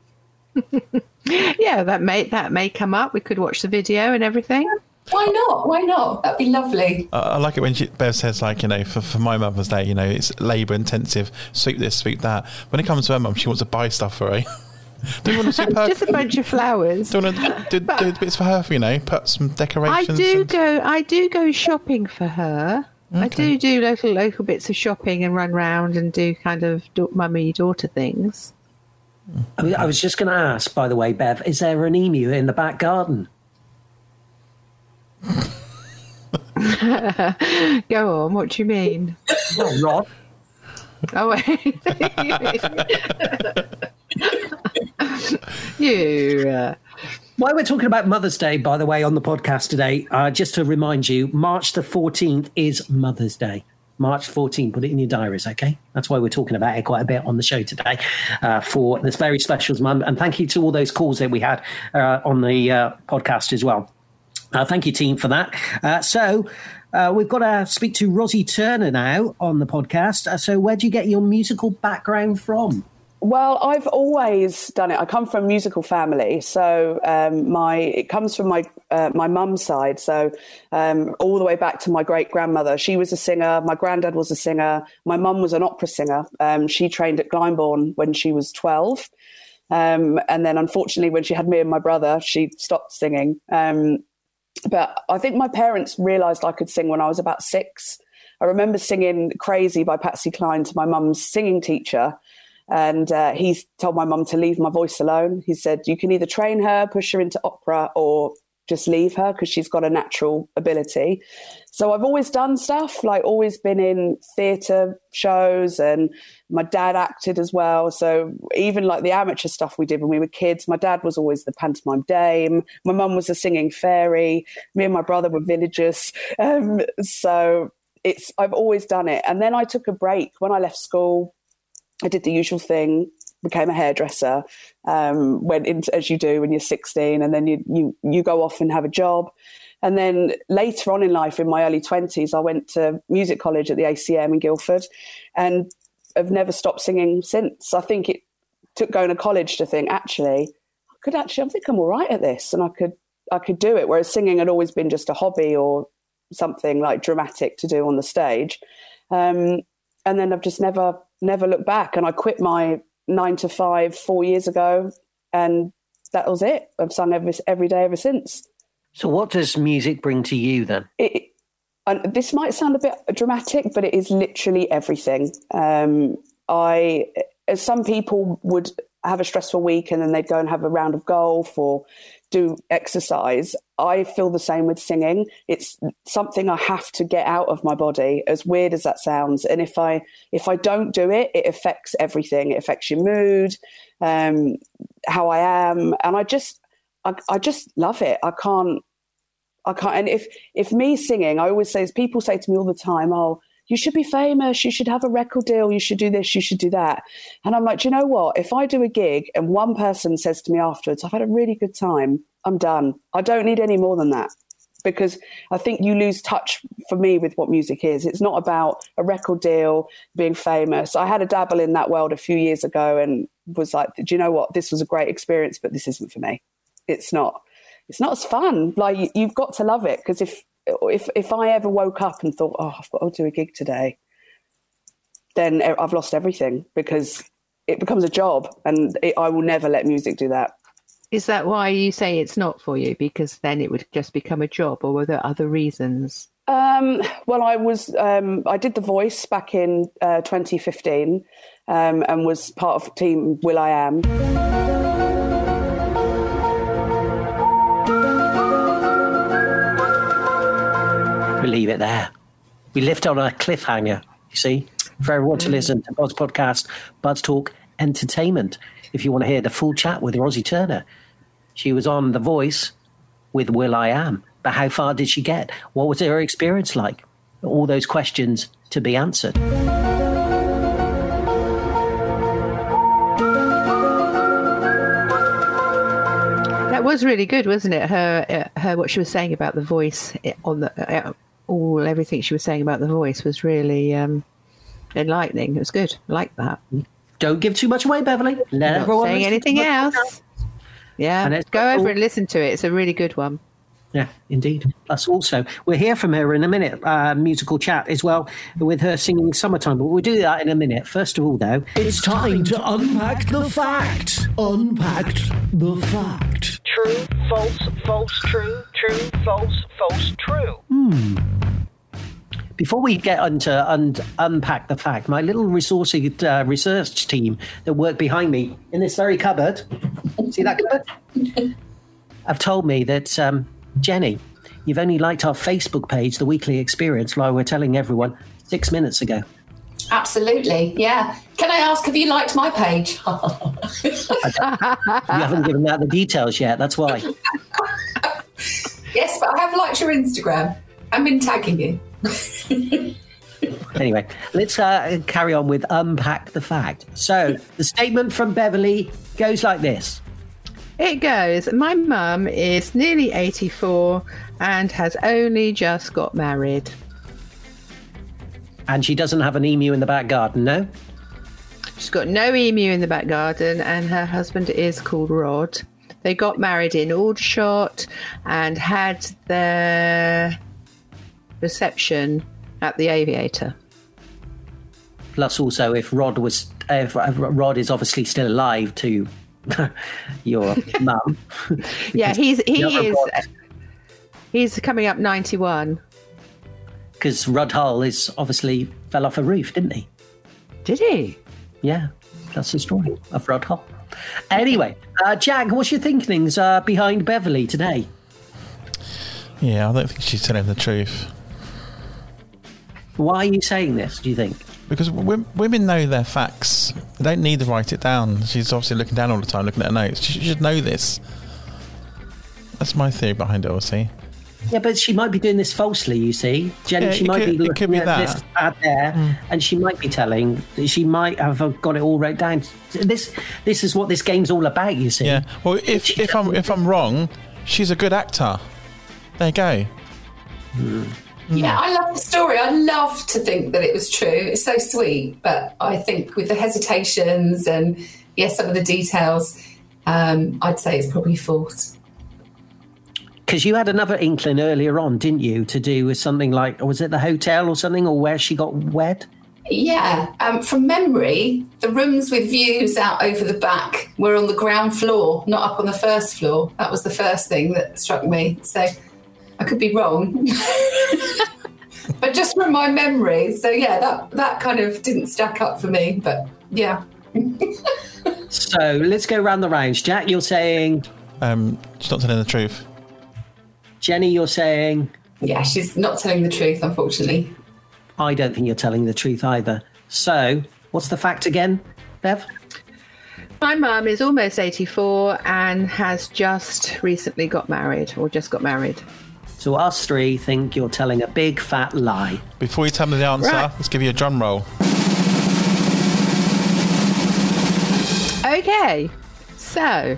Yeah, that may that may come up. We could watch the video and everything. Why not? Why not? That'd be lovely. I I like it when she, Bev says, like, you know, for, for my Mother's Day, you know, it's labour intensive, sweep this, sweep that. When it comes to her mum, she wants to buy stuff for her. do you want to sweep her? Just a bunch of flowers. Do you want to do, do bits for her, you know, put some decorations. I decorations? do and- go. I do go shopping for her. I do do local local bits of shopping and run round and do kind of da- mummy daughter things. I, I was just going to ask, by the way, Bev, is there an emu in the back garden? go on. What do you mean? Oh, Rod. Oh, wait. you. Uh, While we're talking about Mother's Day, by the way, on the podcast today, uh, just to remind you, March the 14th is Mother's Day. March 14th, put it in your diaries, okay? That's why we're talking about it quite a bit on the show today uh, for this very special month. And thank you to all those calls that we had uh, on the uh, podcast as well. Uh, thank you, team, for that. Uh, so uh, we've got to speak to Rozzy Turner now on the podcast. So, where do you get your musical background from? Well, I've always done it. I come from a musical family, so um, my it comes from my uh, my mum's side. So um, all the way back to my great grandmother, she was a singer. My granddad was a singer. My mum was an opera singer. Um, she trained at Glyndebourne when she was twelve, um, and then unfortunately, when she had me and my brother, she stopped singing. Um, but I think my parents realised I could sing when I was about six. I remember singing "Crazy" by Patsy Cline to my mum's singing teacher and uh, he told my mum to leave my voice alone. He said, You can either train her, push her into opera, or just leave her because she's got a natural ability. So I've always done stuff, like always been in theatre shows, and my dad acted as well. So even like the amateur stuff we did when we were kids, my dad was always the pantomime dame. My mum was a singing fairy. Me and my brother were villagers. Um, so it's I've always done it. And then I took a break when I left school I did the usual thing, became a hairdresser, um, went into as you do when you're 16, and then you you you go off and have a job. And then later on in life, in my early 20s, I went to music college at the ACM in Guildford, and have never stopped singing since. I think it took going to college to think actually I could actually I think I'm all right at this, and I could I could do it. Whereas singing had always been just a hobby or something like dramatic to do on the stage. Um, and then I've just never never looked back. And I quit my nine to five four years ago, and that was it. I've sung every every day ever since. So, what does music bring to you then? It, and this might sound a bit dramatic, but it is literally everything. Um, I, as some people would have a stressful week and then they'd go and have a round of golf or do exercise. I feel the same with singing. It's something I have to get out of my body, as weird as that sounds. And if I if I don't do it, it affects everything. It affects your mood, um, how I am, and I just I, I just love it. I can't I can't. And if if me singing, I always say, as people say to me all the time, "Oh, you should be famous. You should have a record deal. You should do this. You should do that." And I'm like, do you know what? If I do a gig and one person says to me afterwards, "I've had a really good time," I'm done. I don't need any more than that because I think you lose touch for me with what music is. It's not about a record deal, being famous. I had a dabble in that world a few years ago and was like, do you know what? This was a great experience, but this isn't for me. It's not. It's not as fun. Like you've got to love it because if if if I ever woke up and thought, oh, I've got to do a gig today, then I've lost everything because it becomes a job, and it, I will never let music do that. Is that why you say it's not for you? Because then it would just become a job, or were there other reasons? Um, well, I was um, I did the voice back in uh, 2015 um, and was part of team Will I Am. Leave it there. We lift on a cliffhanger. You see, for everyone to listen to Buzz podcast, Buzz Talk Entertainment. If you want to hear the full chat with Rozzy Turner, she was on The Voice with Will I Am. But how far did she get? What was her experience like? All those questions to be answered. That was really good, wasn't it? Her, uh, her, what she was saying about the voice eh, on the uh, all everything she was saying about the voice was really um, enlightening. It was good. I like that. Don't give too much away, Beverly. Let Not everyone saying anything the else. Yeah, And it's go over all- and listen to it. It's a really good one. Yeah, indeed. Plus, also, we'll hear from her in a minute, uh, musical chat as well, with her singing Summertime. But we'll do that in a minute. First of all, though, It's time to unpack the fact. Unpacked the fact. True, false, false, true, true, false, false, true. Hmm. Before we get into un- unpack the fact, my little resourcey uh, research team that work behind me in this very cupboard, see that cupboard? have told me that, um, Jenny, you've only liked our Facebook page, The Weekly Experience, like we're telling everyone six minutes ago. Absolutely, yeah. Can I ask, have you liked my page? You haven't given out the details yet. That's why. yes, but I have liked your Instagram. I've been tagging you. Anyway, let's uh, carry on with unpack the fact. So the statement from Beverly goes like this. It goes, My mum is nearly 84 and has only just got married. And she doesn't have an emu in the back garden, no? She's got no emu in the back garden, and her husband is called Rod. They got married in Aldershot and had their reception at the Aviator. Plus, also, if Rod was, if Rod is obviously still alive to your mum. Yeah, he's he is. Rod- He's coming up 91. because Rod Hull is obviously fell off a roof, didn't he? Did he? Yeah, that's the story of Rod Hull. Anyway, uh, Jack, what's your thinkings uh, behind Beverly today? Yeah, I don't think she's telling the truth. Why are you saying this? Do you think? Because w- women know their facts. They don't need to write it down. She's obviously looking down all the time, looking at her notes. She should know this. That's my theory behind it, obviously. Yeah, but she might be doing this falsely. You see, Jenny, Yeah, she might could- be looking be at that. this ad there, hmm. and she might be telling. She might have uh, got it all wrote down. This, this is what this game's all about. You see. Yeah. Well, if if I'm if I'm wrong, she's a good actor. There you go. Hmm. Yeah, I love the story. I love to think that it was true. It's so sweet, but I think with the hesitations and yes, some of the details, um, I'd say it's probably false. Because you had another inkling earlier on, didn't you, to do with something like, was it the hotel or something, or where she got wed? Yeah, um, from memory, the rooms with views out over the back were on the ground floor, not up on the first floor. That was the first thing that struck me. So I could be wrong, but just from my memory. So yeah, that that kind of didn't stack up for me. But yeah, So let's go round the rounds. Jack, you're saying. Um, she's not telling the truth. Jenny, you're saying. yeah, she's not telling the truth, unfortunately. I don't think you're telling the truth either. So, what's the fact again, Bev? My mum is almost 84 and has just recently got married or just got married. So, us three think you're telling a big fat lie. Before you tell me the answer, Right. let's give you a drum roll. Okay, so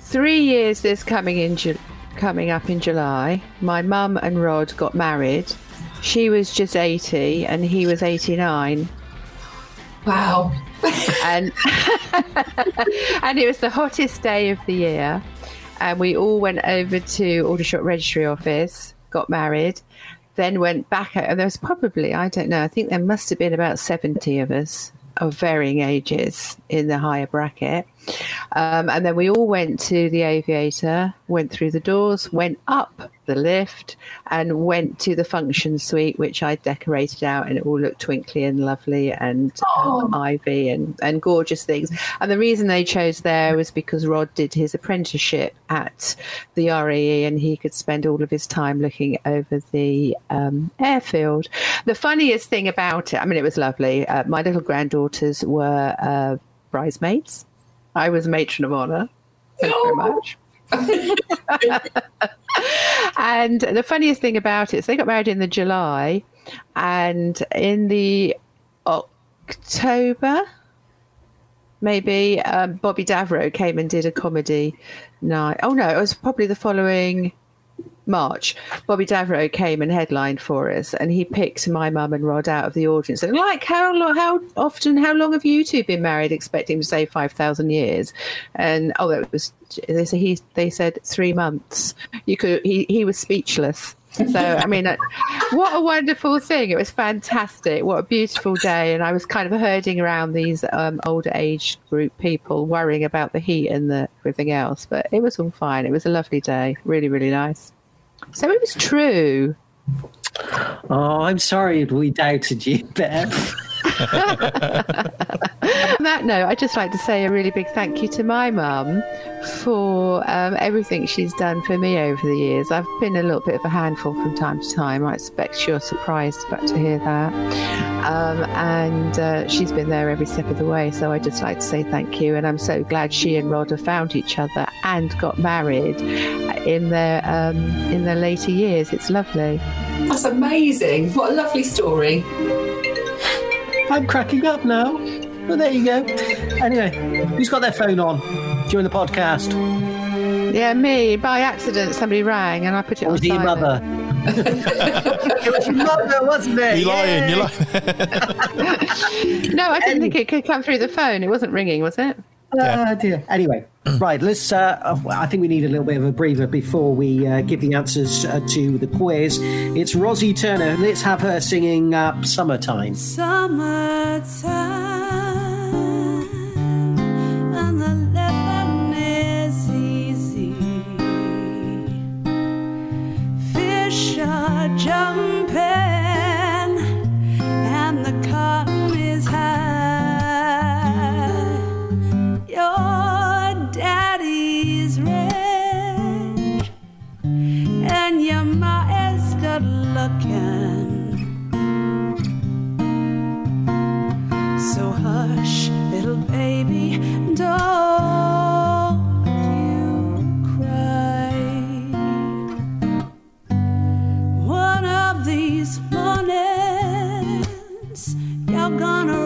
three years this coming in Ju- coming up in July. My mum and Rod got married. She was just 80 and he was 89. Wow. and and it was the hottest day of the year. And we all went over to Aldershot Registry Office, got married, then went back. And there was probably, I don't know, I think there must have been about 70 of us of varying ages in the higher bracket. Um, and then we all went to the aviator, went through the doors, went up the lift, and went to the function suite, which I decorated out, and it all looked twinkly and lovely and um, ivy and, and gorgeous things. And the reason they chose there was because Rod did his apprenticeship at the RAE, and he could spend all of his time looking over the um, airfield. The funniest thing about it, I mean, it was lovely. Uh, my little granddaughters were uh, bridesmaids. I was matron of honour. Thank you very much. and the funniest thing about it is they got married in the July, and in the October, maybe um, Bobby Davro came and did a comedy night. Oh no, it was probably the following March. Bobby Davro came and headlined for us, and he picked my mum and Rod out of the audience. And like, how lo- how often, how long have you two been married? Expecting to say five thousand years, and oh, it was. They said he. They said three months. You could. He he was speechless. So I mean, uh, what a wonderful thing! It was fantastic. What a beautiful day, and I was kind of herding around these um, older age group people, worrying about the heat and the everything else. But it was all fine. It was a lovely day. Really, really nice. So it was true. Oh, I'm sorry we doubted you, Bev. On that note, I'd just like to say a really big thank you to my mum for um, everything she's done for me over the years. I've been a little bit of a handful from time to time. I expect you're surprised about to hear that. Um, and uh, she's been there every step of the way. So I'd just like to say thank you. And I'm so glad she and Rod have found each other and got married in their um, in their later years. It's lovely. That's amazing. What a lovely story. I'm cracking up now. Well, there you go. Anyway, who's got their phone on during the podcast? Yeah, me. By accident, somebody rang and I put it Or on was it your mother? it was your mother, wasn't it? You're lying, You're lying. No, I didn't think it could come through the phone. It wasn't ringing, was it? Ah, dear. Anyway, right. Let's. Uh, uh, I think we need a little bit of a breather before we uh, give the answers uh, to the quiz. It's Rozzy Turner. Let's have her singing uh, "Summertime." Summertime and good. So hush, little baby, don't you cry. One of these mornings, you're gonna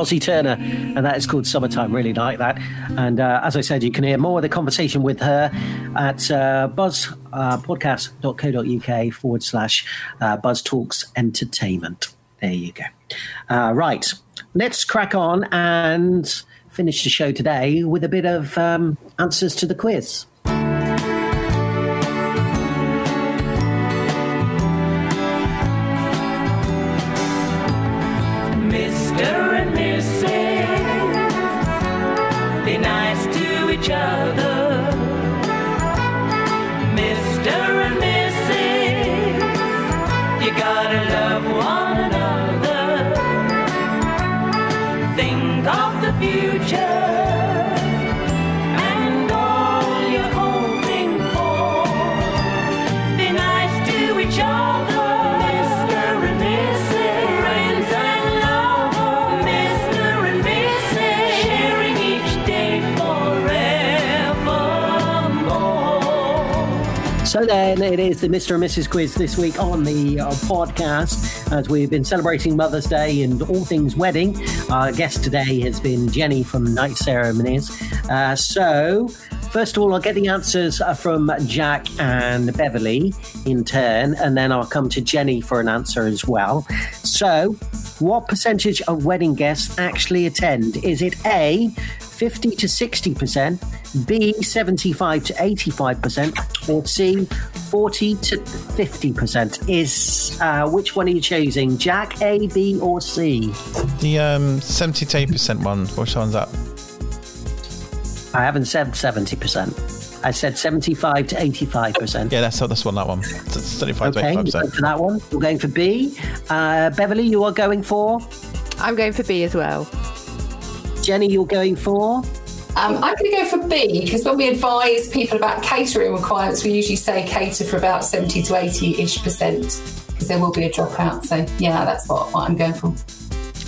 Rozzy Turner, and that is called Summertime. Really like that. And uh, as I said, you can hear more of the conversation with her at uh, buzzpodcast.co.uk forward slash uh, Buzz Talks Entertainment. There you go. Uh, right, let's crack on and finish the show today with a bit of um, answers to the quiz. So then it is the Mr. and Mrs. quiz this week on the uh, podcast as we've been celebrating Mother's Day and all things wedding. Our guest today has been Jenny from Knight Ceremonies. Uh, so, first of all, I'll get the answers uh, from Jack and Beverly in turn, and then I'll come to Jenny for an answer as well. So, what percentage of wedding guests actually attend? Is it A, 50 to 60%, B, 75 to 85%, or C, 40 to 50%? Is uh, which one are you choosing? Jack, A, B, or C? The um, 70 to 8% one, which one's that? I haven't said 70%. I said 75 to 85%. Yeah, that's that's one. That one. It's 75 Okay, to you're 85 going percent. for that one. You're going for B. Uh, Beverly, you are going for? I'm going for B as well. Jenny, you're going for? Um, I'm going to go for B because when we advise people about catering requirements, we usually say cater for about 70 to 80 ish percent because there will be a dropout. So, yeah, that's what, what I'm going for.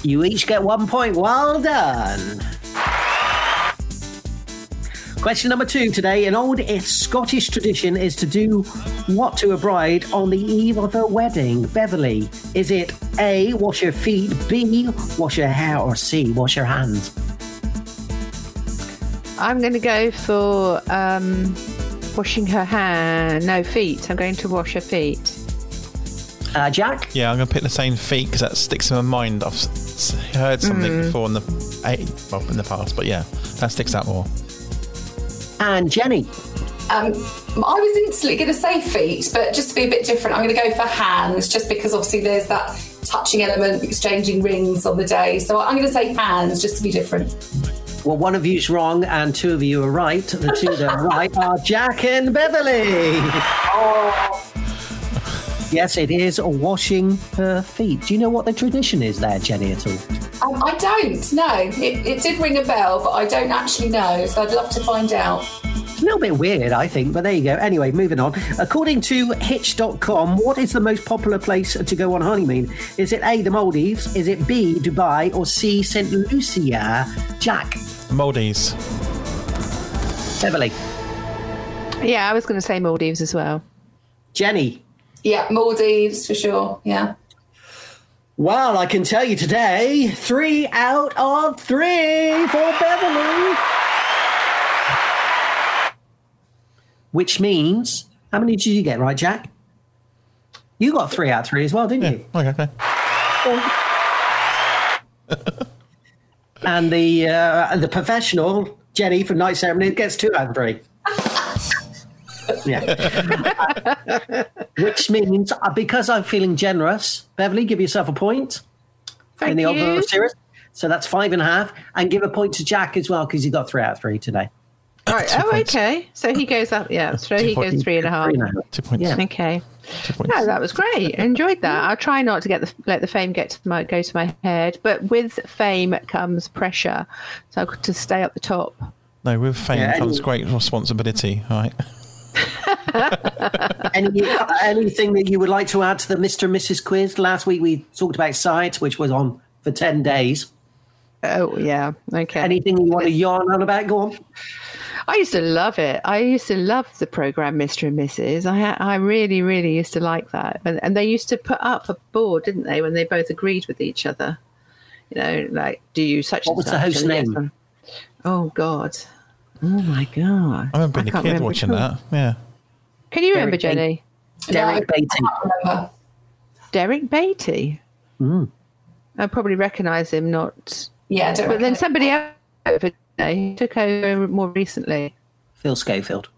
You each get one point. Well done. Question number two today. An old Scottish tradition is to do what to a bride on the eve of her wedding? Beverly, is it A, wash your feet, B, wash your hair, or C, wash your hands? I'm going to go for um, washing her hand. No, feet. I'm going to wash her feet. Uh, Jack? Yeah, I'm going to pick the same feet because that sticks in my mind. I've s- s- heard something Mm. before in the well, in the past, but yeah, that sticks out more. And Jenny? Um, I was instantly going to say feet, but just to be a bit different, I'm going to go for hands just because obviously there's that touching element, exchanging rings on the day. So I'm going to say hands just to be different. Well, one of you's wrong and two of you are right. The two that are right are Jack and Beverly. Yes, it is washing her feet. Do you know what the tradition is there, Jenny, at all? Um, I don't know. It, it did ring a bell, but I don't actually know. So I'd love to find out. It's a little bit weird, I think, but there you go. Anyway, moving on. According to Hitch.com, what is the most popular place to go on honeymoon? Is it A, the Maldives? Is it B, Dubai? Or C, St. Lucia? Jack, Maldives. Beverly, Yeah, I was going to say Maldives as well. Jenny. Yeah, Maldives for sure. Yeah. Well, I can tell you today, three out of three for Beverly. Which means, how many did you get right, Jack? You got three out of three as well, didn't you? Okay, okay. And the uh, the professional Jenny from Knight Ceremony gets two out of three. yeah. Which means uh, because I'm feeling generous, Beverly, give yourself a point in the overall you. series. So that's five and a half, and give a point to Jack as well because he got three out of three today. Right. Oh, okay. So he goes up. Yeah. So he points. goes three and a half. Three and a half. Two points. Yeah. Okay. No, that was great. Enjoyed that. I'll try not to get the let the fame get to my go to my head, but with fame comes pressure, so I've got to stay at the top. No, with fame Yeah, comes great responsibility, right? Any, uh, anything that you would like to add to the Mr. and Mrs. quiz? Last week we talked about science, which was on for 10 days. Oh, yeah. Okay. Anything you want to yarn on about? Go on. I used to love it. I used to love the program Mr. and Mrs. I I really, really used to like that. And, and they used to put up a board, didn't they, when they both agreed with each other? You know, like, do you such What was the such? host's And yes, name? Oh, God. Oh, my God. I remember being a kid watching which that. Yeah. Can you remember, Derek Jenny? Derek Batey. Remember. Derek Batey. Mm. I probably recognise him, not. Yeah, I But then somebody else took over more recently. Phil Schofield.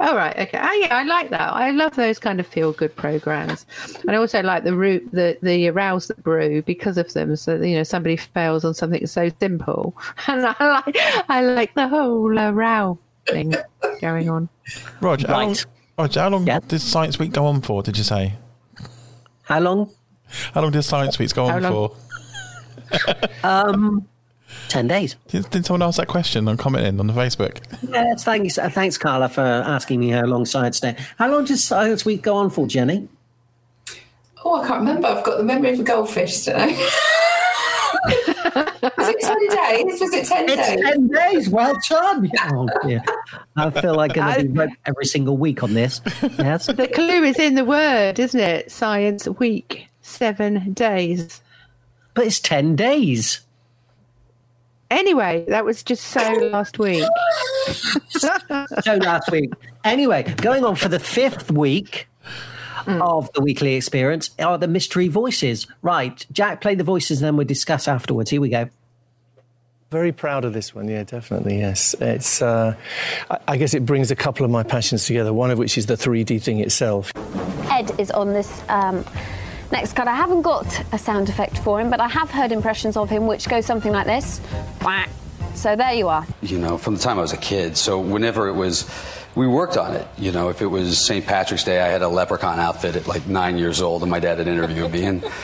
Oh right, okay. Oh yeah, I like that. I love those kind of feel good programs, and I also like the root, the the arouse that brew because of them. So you know, somebody fails on something so simple, and I like I like the whole uh, row thing going on. Roger, how long, Right. Roger, how long did Science Week go on for, did you say? How long? How long did Science Week go How on long? for? Um, 10 days. Did, did someone ask that question and commenting on the Facebook? Yes, thanks, uh, thanks, Carla, for asking me how long science day. How long does science week go on for, Jenny? Oh, I can't remember. I've got the memory of a goldfish, don't Was it 10 days? Was it 10 It's days? 10 days. Well done. Oh, dear. I feel like I'm going to be red every single week on this. Yes. The clue is in the word, isn't it? Science week, seven days. But it's 10 days. Anyway, that was just so last week. so last week. Anyway, going on for the fifth week of the weekly experience are the mystery voices. Right. Jack, play the voices and then we'll discuss afterwards. Here we go. Very proud of this one, yeah, definitely, yes. It's, uh, I, I guess it brings a couple of my passions together, one of which is the 3D thing itself. Ed is on this um, next card. I haven't got a sound effect for him, but I have heard impressions of him which go something like this. Quack. So there you are. you know, from the time I was a kid. So whenever it was, we worked on it. You know, if it was St. Patrick's Day, I had a leprechaun outfit at like nine years old, and my dad had interviewed me. And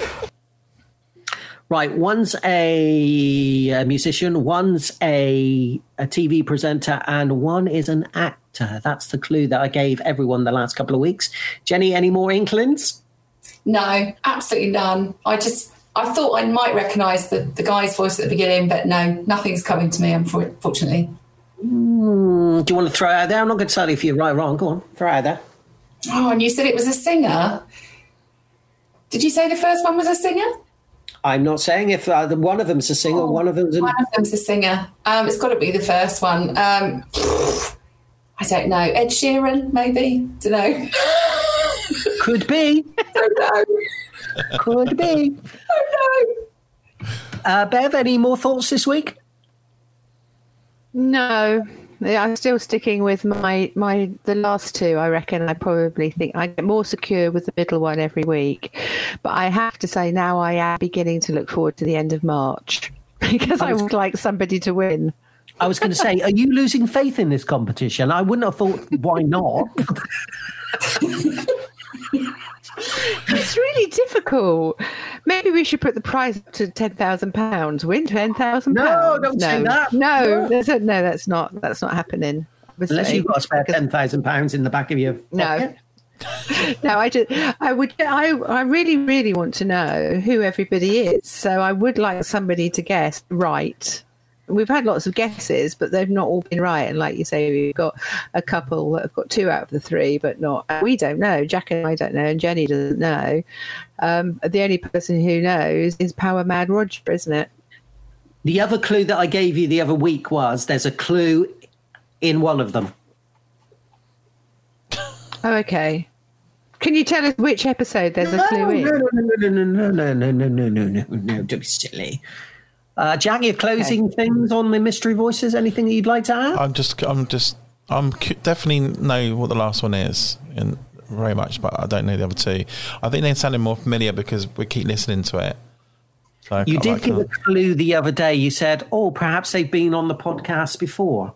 Right, one's a, a musician, one's a, a TV presenter, and one is an actor. That's the clue that I gave everyone the last couple of weeks. Jenny, any more inklings? No, absolutely none. I just, I thought I might recognise the, the guy's voice at the beginning, but no, nothing's coming to me, unfortunately. Hmm, do you want to throw out there? I'm not going to tell you if you're right or wrong. Go on, throw out there. Oh, and you said it was a singer. Did you say the first one was a singer? I'm not saying if uh, one of them's a singer, one of them's a. One of them's a singer. Um, it's got to be the first one. Um, I don't know. Ed Sheeran, maybe. Don't know. Could be. don't know. Could be. Uh, Bev, any more thoughts this week? No, I'm still sticking with my my the last two. I reckon I probably think I get more secure with the middle one every week, but I have to say now I am beginning to look forward to the end of March because I would like somebody to win. I was going to say, are you losing faith in this competition? I wouldn't have thought, why not? It's really difficult. Maybe we should put the prize up to ten thousand pounds. Win ten thousand No, don't say that. No, No. there's a- no, that's not that's not happening. Unless you've got to spare ten thousand pounds in the back of your No. no, I just, I would, I, I really, really want to know who everybody is. So I would like somebody to guess right. We've had lots of guesses, but they've not all been right. And like you say, we've got a couple that have got two out of the three, but not. We don't know. Jack and I don't know, and Jenny doesn't know. Um, the only person who knows is Power Mad Roger, isn't it? The other clue that I gave you the other week was there's a clue in one of them. Oh, okay. Can you tell us which episode there's a clue in? No, no, no, no, no, no, no, no, no, no, no, no, don't be silly. Uh, Jack, your closing things on the mystery voices? Anything that you'd like to add? I'm just, I'm just, I'm definitely know what the last one is, and very much, but I don't know the other two. I think they're sounding more familiar because we keep listening to it. So You did I give a clue the other day. You said, oh, perhaps they've been on the podcast before.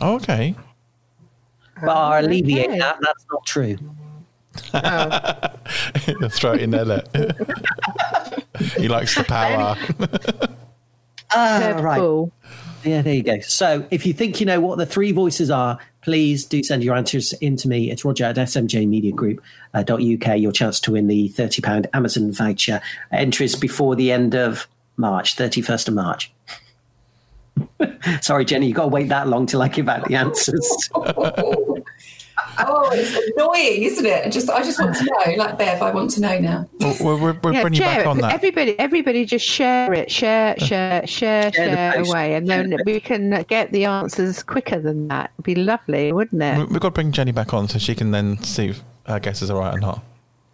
Oh, okay. But I'll alleviate okay. that. That's not true. Throw it in there. Look. he likes the power. Ah, right. Curveball. Yeah, there you go. So if you think you know what the three voices are, please do send your answers in to me. It's roger at smjmediagroup.uk. Your chance to win the £30 Amazon voucher. Entries before the end of March, 31st of March. Sorry, Jenny, you've got to wait that long till I give out the answers. Oh, it's annoying, isn't it? I just, I just want to know. Like Bev, I want to know now. We're, we're, we're Yeah, bringing share back it. on that. Everybody, everybody, just share it, share, share, share, Share share away, and then we can get the answers quicker than that. It'd be lovely, wouldn't it? We've got to bring Jenny back on so she can then see if her guesses are right or not.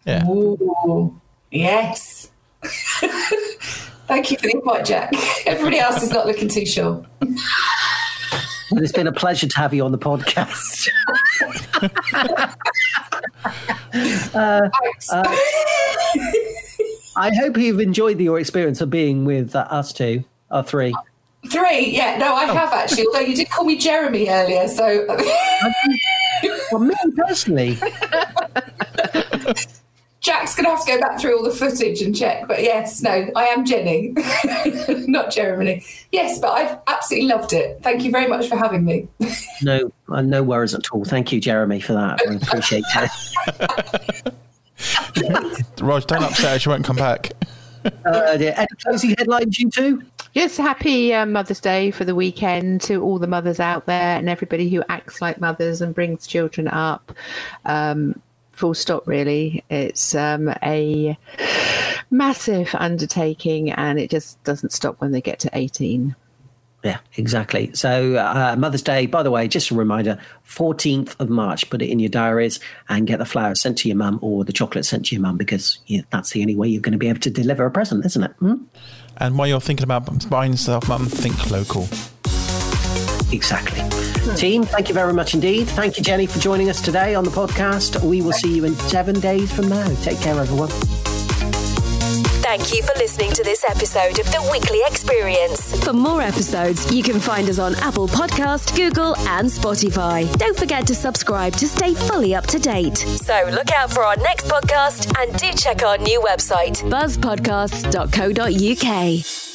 Yeah. Ooh, yes. Thank you for the invite, Jack. Everybody else is not looking too sure. Well, it's been a pleasure to have you on the podcast. uh, uh, I hope you've enjoyed your experience of being with uh, us two, or three. Three, yeah, no, I have actually. Although you did call me Jeremy earlier, so Well, me personally, Jack's going to have to go back through all the footage and check. But yes, no, I am Jenny, not Jeremy. Yes, but I've absolutely loved it. Thank you very much for having me. no, uh, no worries at all. Thank you, Jeremy, for that. I appreciate it. Rog, don't upset her. She won't come back. uh, dear. Any closing headlines, you two? Just happy uh, Mother's Day for the weekend to all the mothers out there and everybody who acts like mothers and brings children up. Um, full stop, really. It's um, a massive undertaking and it just doesn't stop when they get to 18. Yeah, exactly. So, uh, Mother's Day, by the way, just a reminder 14th of March, put it in your diaries and get the flowers sent to your mum or the chocolate sent to your mum because yeah, that's the only way you're going to be able to deliver a present, isn't it? Hmm? And while you're thinking about buying stuff, mum, think local. Exactly. Team, thank you very much indeed. Thank you, Jenny, for joining us today on the podcast. We will see you in seven days from now. Take care, everyone. Thank you for listening to this episode of The Weekly Experience. For more episodes, you can find us on Apple Podcast, Google, and Spotify. Don't forget to subscribe to stay fully up to date. So look out for our next podcast and do check our new website, buzzpodcasts.co.uk.